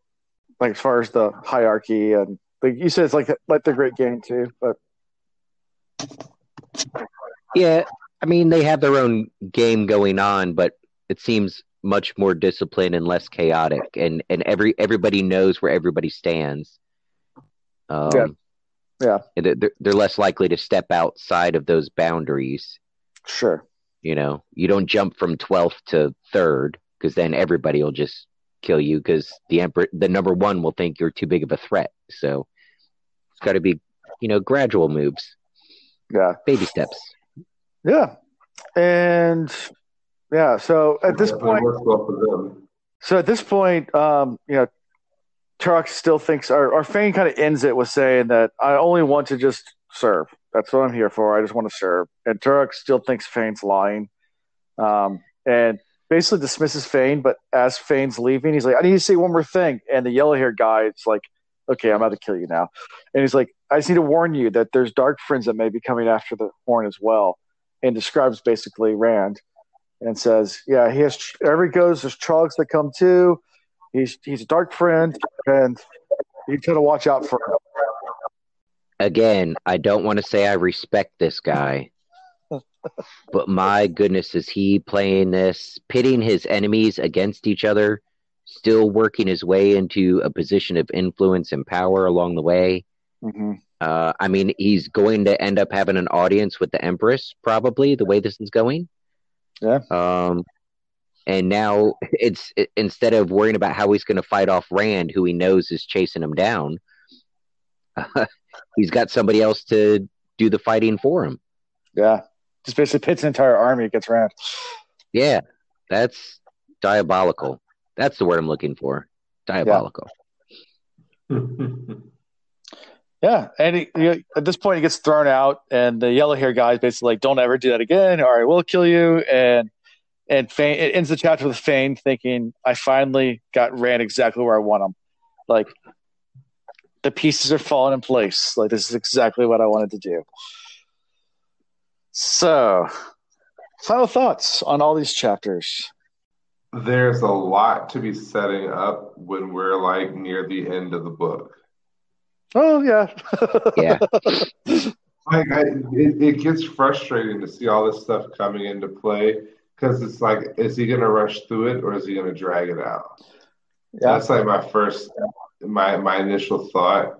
Like as far as the hierarchy and like you said, it's like like the great game too, but Yeah, I mean, they have their own game going on, but it seems much more disciplined and less chaotic, and and every everybody knows where everybody stands. Um, Yeah. Yeah. and they're they're less likely to step outside of those boundaries. sure. You know, you don't jump from twelfth to third because then everybody will just kill you because the emperor, the number one, will think you're too big of a threat. So it's got to be, you know, gradual moves, Yeah. baby steps. Yeah. And yeah, so at this It point well for them. So at this point, um, you know, Turak still thinks, or, or Fain kind of ends it with saying that I only want to just serve. That's what I'm here for. I just want to serve. And Turak still thinks Fain's lying, um, and basically dismisses Fain. But as Fain's leaving, he's like, "I need to say one more thing." And the yellow-haired guy, it's like, "Okay, I'm about to kill you now." And he's like, "I just need to warn you that there's dark friends that may be coming after the horn as well." And describes basically Rand and says, "Yeah, he has. Every goes, there's trogs that come too. He's he's a dark friend, and you got to watch out for him." again, I don't want to say I respect this guy, but my goodness, is he playing this, pitting his enemies against each other, still working his way into a position of influence and power along the way? Mm-hmm. Uh, I mean, he's going to end up having an audience with the Empress, probably the way this is going. Yeah. Um, and now it's it, instead of worrying about how he's going to fight off Rand, who he knows is chasing him down, he's got somebody else to do the fighting for him. Yeah, just basically pits an entire army against Rand. Yeah, that's diabolical. That's the word I'm looking for. Diabolical. Yeah, and he, he- at this point he gets thrown out, and the yellow hair guy is basically like, "Don't ever do that again, or I will kill you." And and Fain, it ends the chapter with Fain thinking, "I finally got Rand exactly where I want him. Like the pieces are falling in place. Like this is exactly what I wanted to do." So, final thoughts on all these chapters. There's a lot to be setting up when we're like near the end of the book. Oh yeah, Yeah. Like I, it, it gets frustrating to see all this stuff coming into play because it's like, is he going to rush through it or is he going to drag it out? yeah, That's like my first, my my initial thought.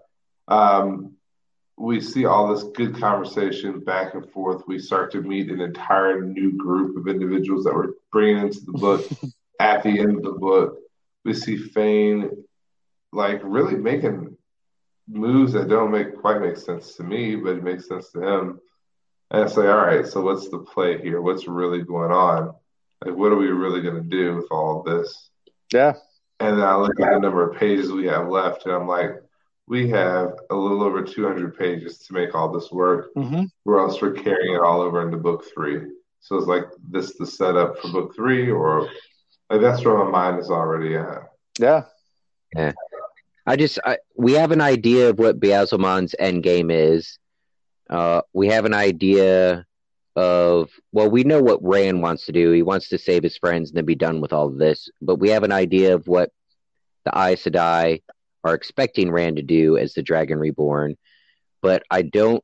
Um, we see all this good conversation back and forth. We start to meet an entire new group of individuals that we're bringing into the book. At the end of the book, we see Fain like really making moves that don't make quite make sense to me, but it makes sense to him. And it's like, all right, so what's the play here? What's really going on? Like, what are we really going to do with all of this? yeah, And then I look at the number of pages we have left, and I'm like, we have a little over 200 pages to make all this work, hmm or else we're carrying it all over into book three. So it's like this the setup for book three, or like that's where my mind is already at. yeah, Yeah. I just I, we have an idea of what Ba'alzamon's end game is. Uh, we have an idea of well, we know what Rand wants to do. He wants to save his friends and then be done with all of this. But we have an idea of what the Aes Sedai are expecting Rand to do as the Dragon Reborn. But I don't.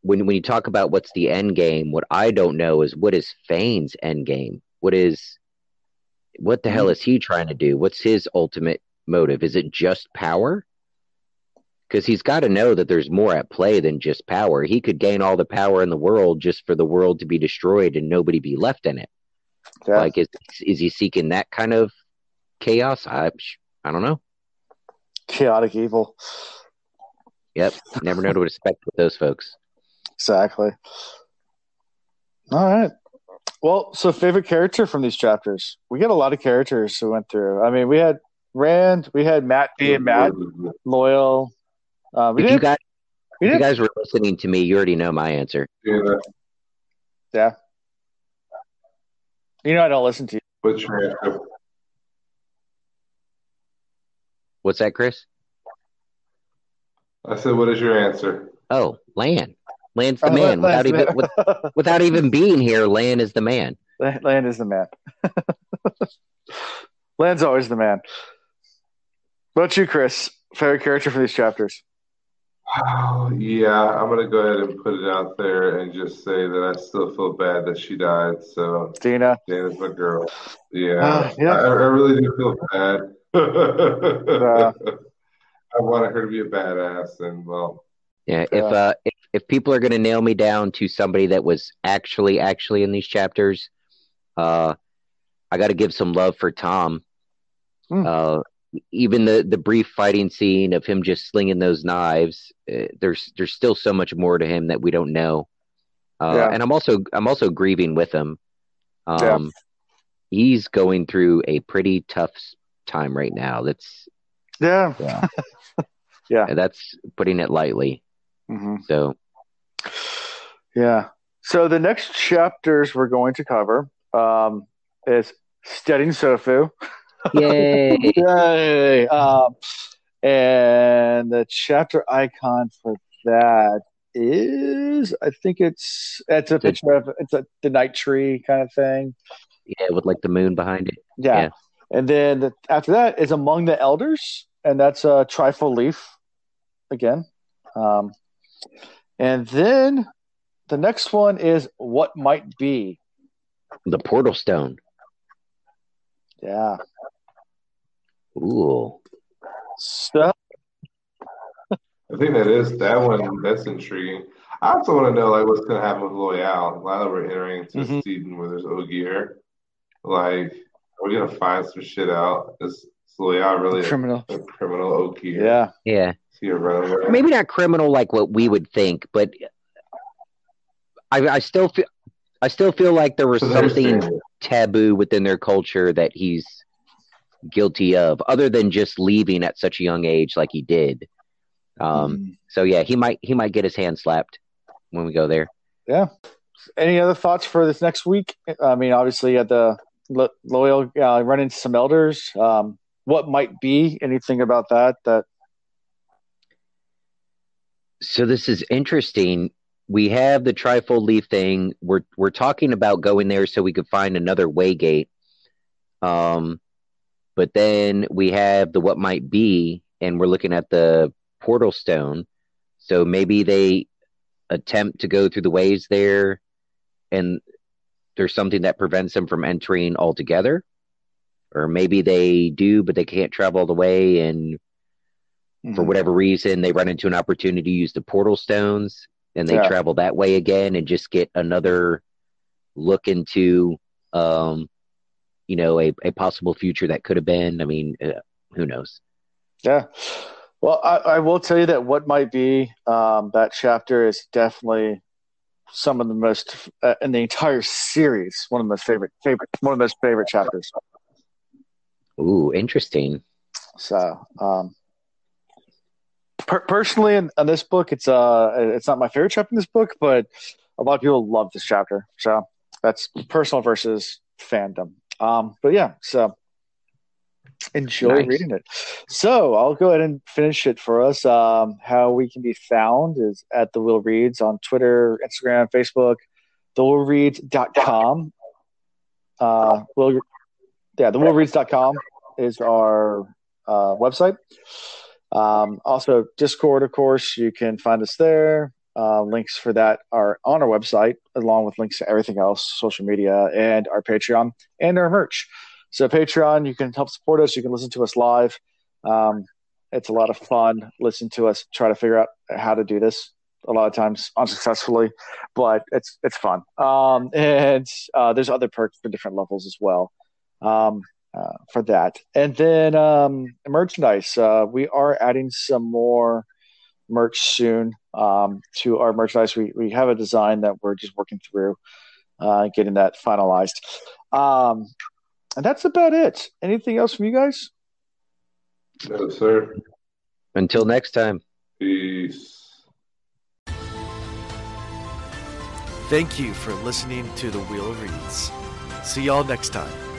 When when you talk about what's the end game, what I don't know is what is Fain's end game. What is what the hell is he trying to do? What's his ultimate motive? Is it just power? Because he's got to know that there's more at play than just power. He could gain all the power in the world just for the world to be destroyed and nobody be left in it. Like, is is he seeking that kind of chaos? I I don't know. chaotic evil. Yep. Never know what to expect with those folks. Exactly. All right. Well, so favorite character from these chapters? We got a lot of characters we went through. I mean, we had Rand, we had Mat being Mat, Loial. Uh, If you guys, if you guys were listening to me, you already know my answer. Yeah, yeah. You know, I don't listen to you. what's your answer? What's that, Chris? I said, what is your answer? Oh, Lan. Lan's the Oh, man. Lan- Without even with, without even being here, Lan is the man. Lan is the man. Lan's always the man. What about you, Chris? Favorite character for these chapters? Oh, yeah, I'm gonna go ahead and put it out there and just say that I still feel bad that she died. So Dena. Dena's my girl. Yeah, Ah, yeah. I, I really do feel bad. I wanted her to be a badass, and well, Yeah. Yeah. If uh if, if people are gonna nail me down to somebody that was actually actually in these chapters, uh I gotta give some love for Thom. Hmm. Uh even the the brief fighting scene of him just slinging those knives, uh, there's there's still so much more to him that we don't know. Uh, Yeah. And I'm also I'm also grieving with him. Um, Yeah. He's going through a pretty tough time right now. That's Yeah. yeah, Yeah. that's putting it lightly. hmm So Yeah. So the next chapters we're going to cover um, is Stedding Tsofu. yay! Yay! Um, and the chapter icon for that is, I think it's it's a picture of it's a the night tree kind of thing. yeah, with like the moon behind it. Yeah. Yeah. And then the, after that is Among the Elders, and that's a trefoil leaf again. Um, and then the next one is What Might Be. The portal stone. Yeah. Ooh. So, I think that is that one. That's intriguing. I also want to know like what's gonna happen with Loial now that we're entering into Mhm. a season where there's Ogier. Like, we're we gonna find some shit out? Is, is Loial really a, criminal. a criminal Ogier? Yeah. Yeah. Is a runaway? Maybe not criminal like what we would think, but I I still feel I still feel like there was So something taboo within their culture that he's guilty of, other than just leaving at such a young age like he did. Um, Mhm. so yeah, he might he might get his hand slapped when we go there. Yeah. Any other thoughts for this next week? I mean, obviously, at the lo- Loial uh, run into some elders. Um, what might be anything about that? That So this is interesting. We have the trifold leaf thing. We're we're talking about going there so we could find another waygate. Um, but then we have the what might be, and we're looking at the portal stone. So maybe they attempt to go through the ways there, and there's something that prevents them from entering altogether. Or maybe they do, but they can't travel all the way, and Mm-hmm. for whatever reason they run into an opportunity to use the portal stones and they Yeah. travel that way again and just get another look into um you know a, a possible future that could have been i mean uh, who knows Yeah. Well, I, I will tell you that what might be um, that chapter is definitely some of the most uh, in the entire series. One of the most favorite, favorite, one of the most favorite chapters. ooh interesting So, um, per- personally, in, in this book, it's uh, it's not my favorite chapter in this book, but a lot of people love this chapter. So that's personal versus fandom. Um, but yeah, so enjoy Nice. reading it. So I'll go ahead and finish it for us. Um, how we can be found is at the Wheel Reads on Twitter, Instagram, Facebook, thewheelreads.com. Uh, will, yeah, thewheelreads.com is our uh, website. Um, also, Discord, of course, you can find us there. Uh, links for that are on our website, along with links to everything else, social media, and our Patreon and our merch. So, Patreon, you can help support us. You can listen to us live. Um, it's a lot of fun. Listen to us try to figure out how to do this. A lot of times unsuccessfully, but it's it's fun. Um, and uh, there's other perks for different levels as well. Um, uh, for that. And then um, merchandise. Uh, we are adding some more merch soon um, to our merchandise. We we have a design that we're just working through, uh, getting that finalized. Um, and that's about it. Anything else from you guys? No, sir. Until next time. Peace. Thank you for listening to the Wheel of Reeds. See y'all next time.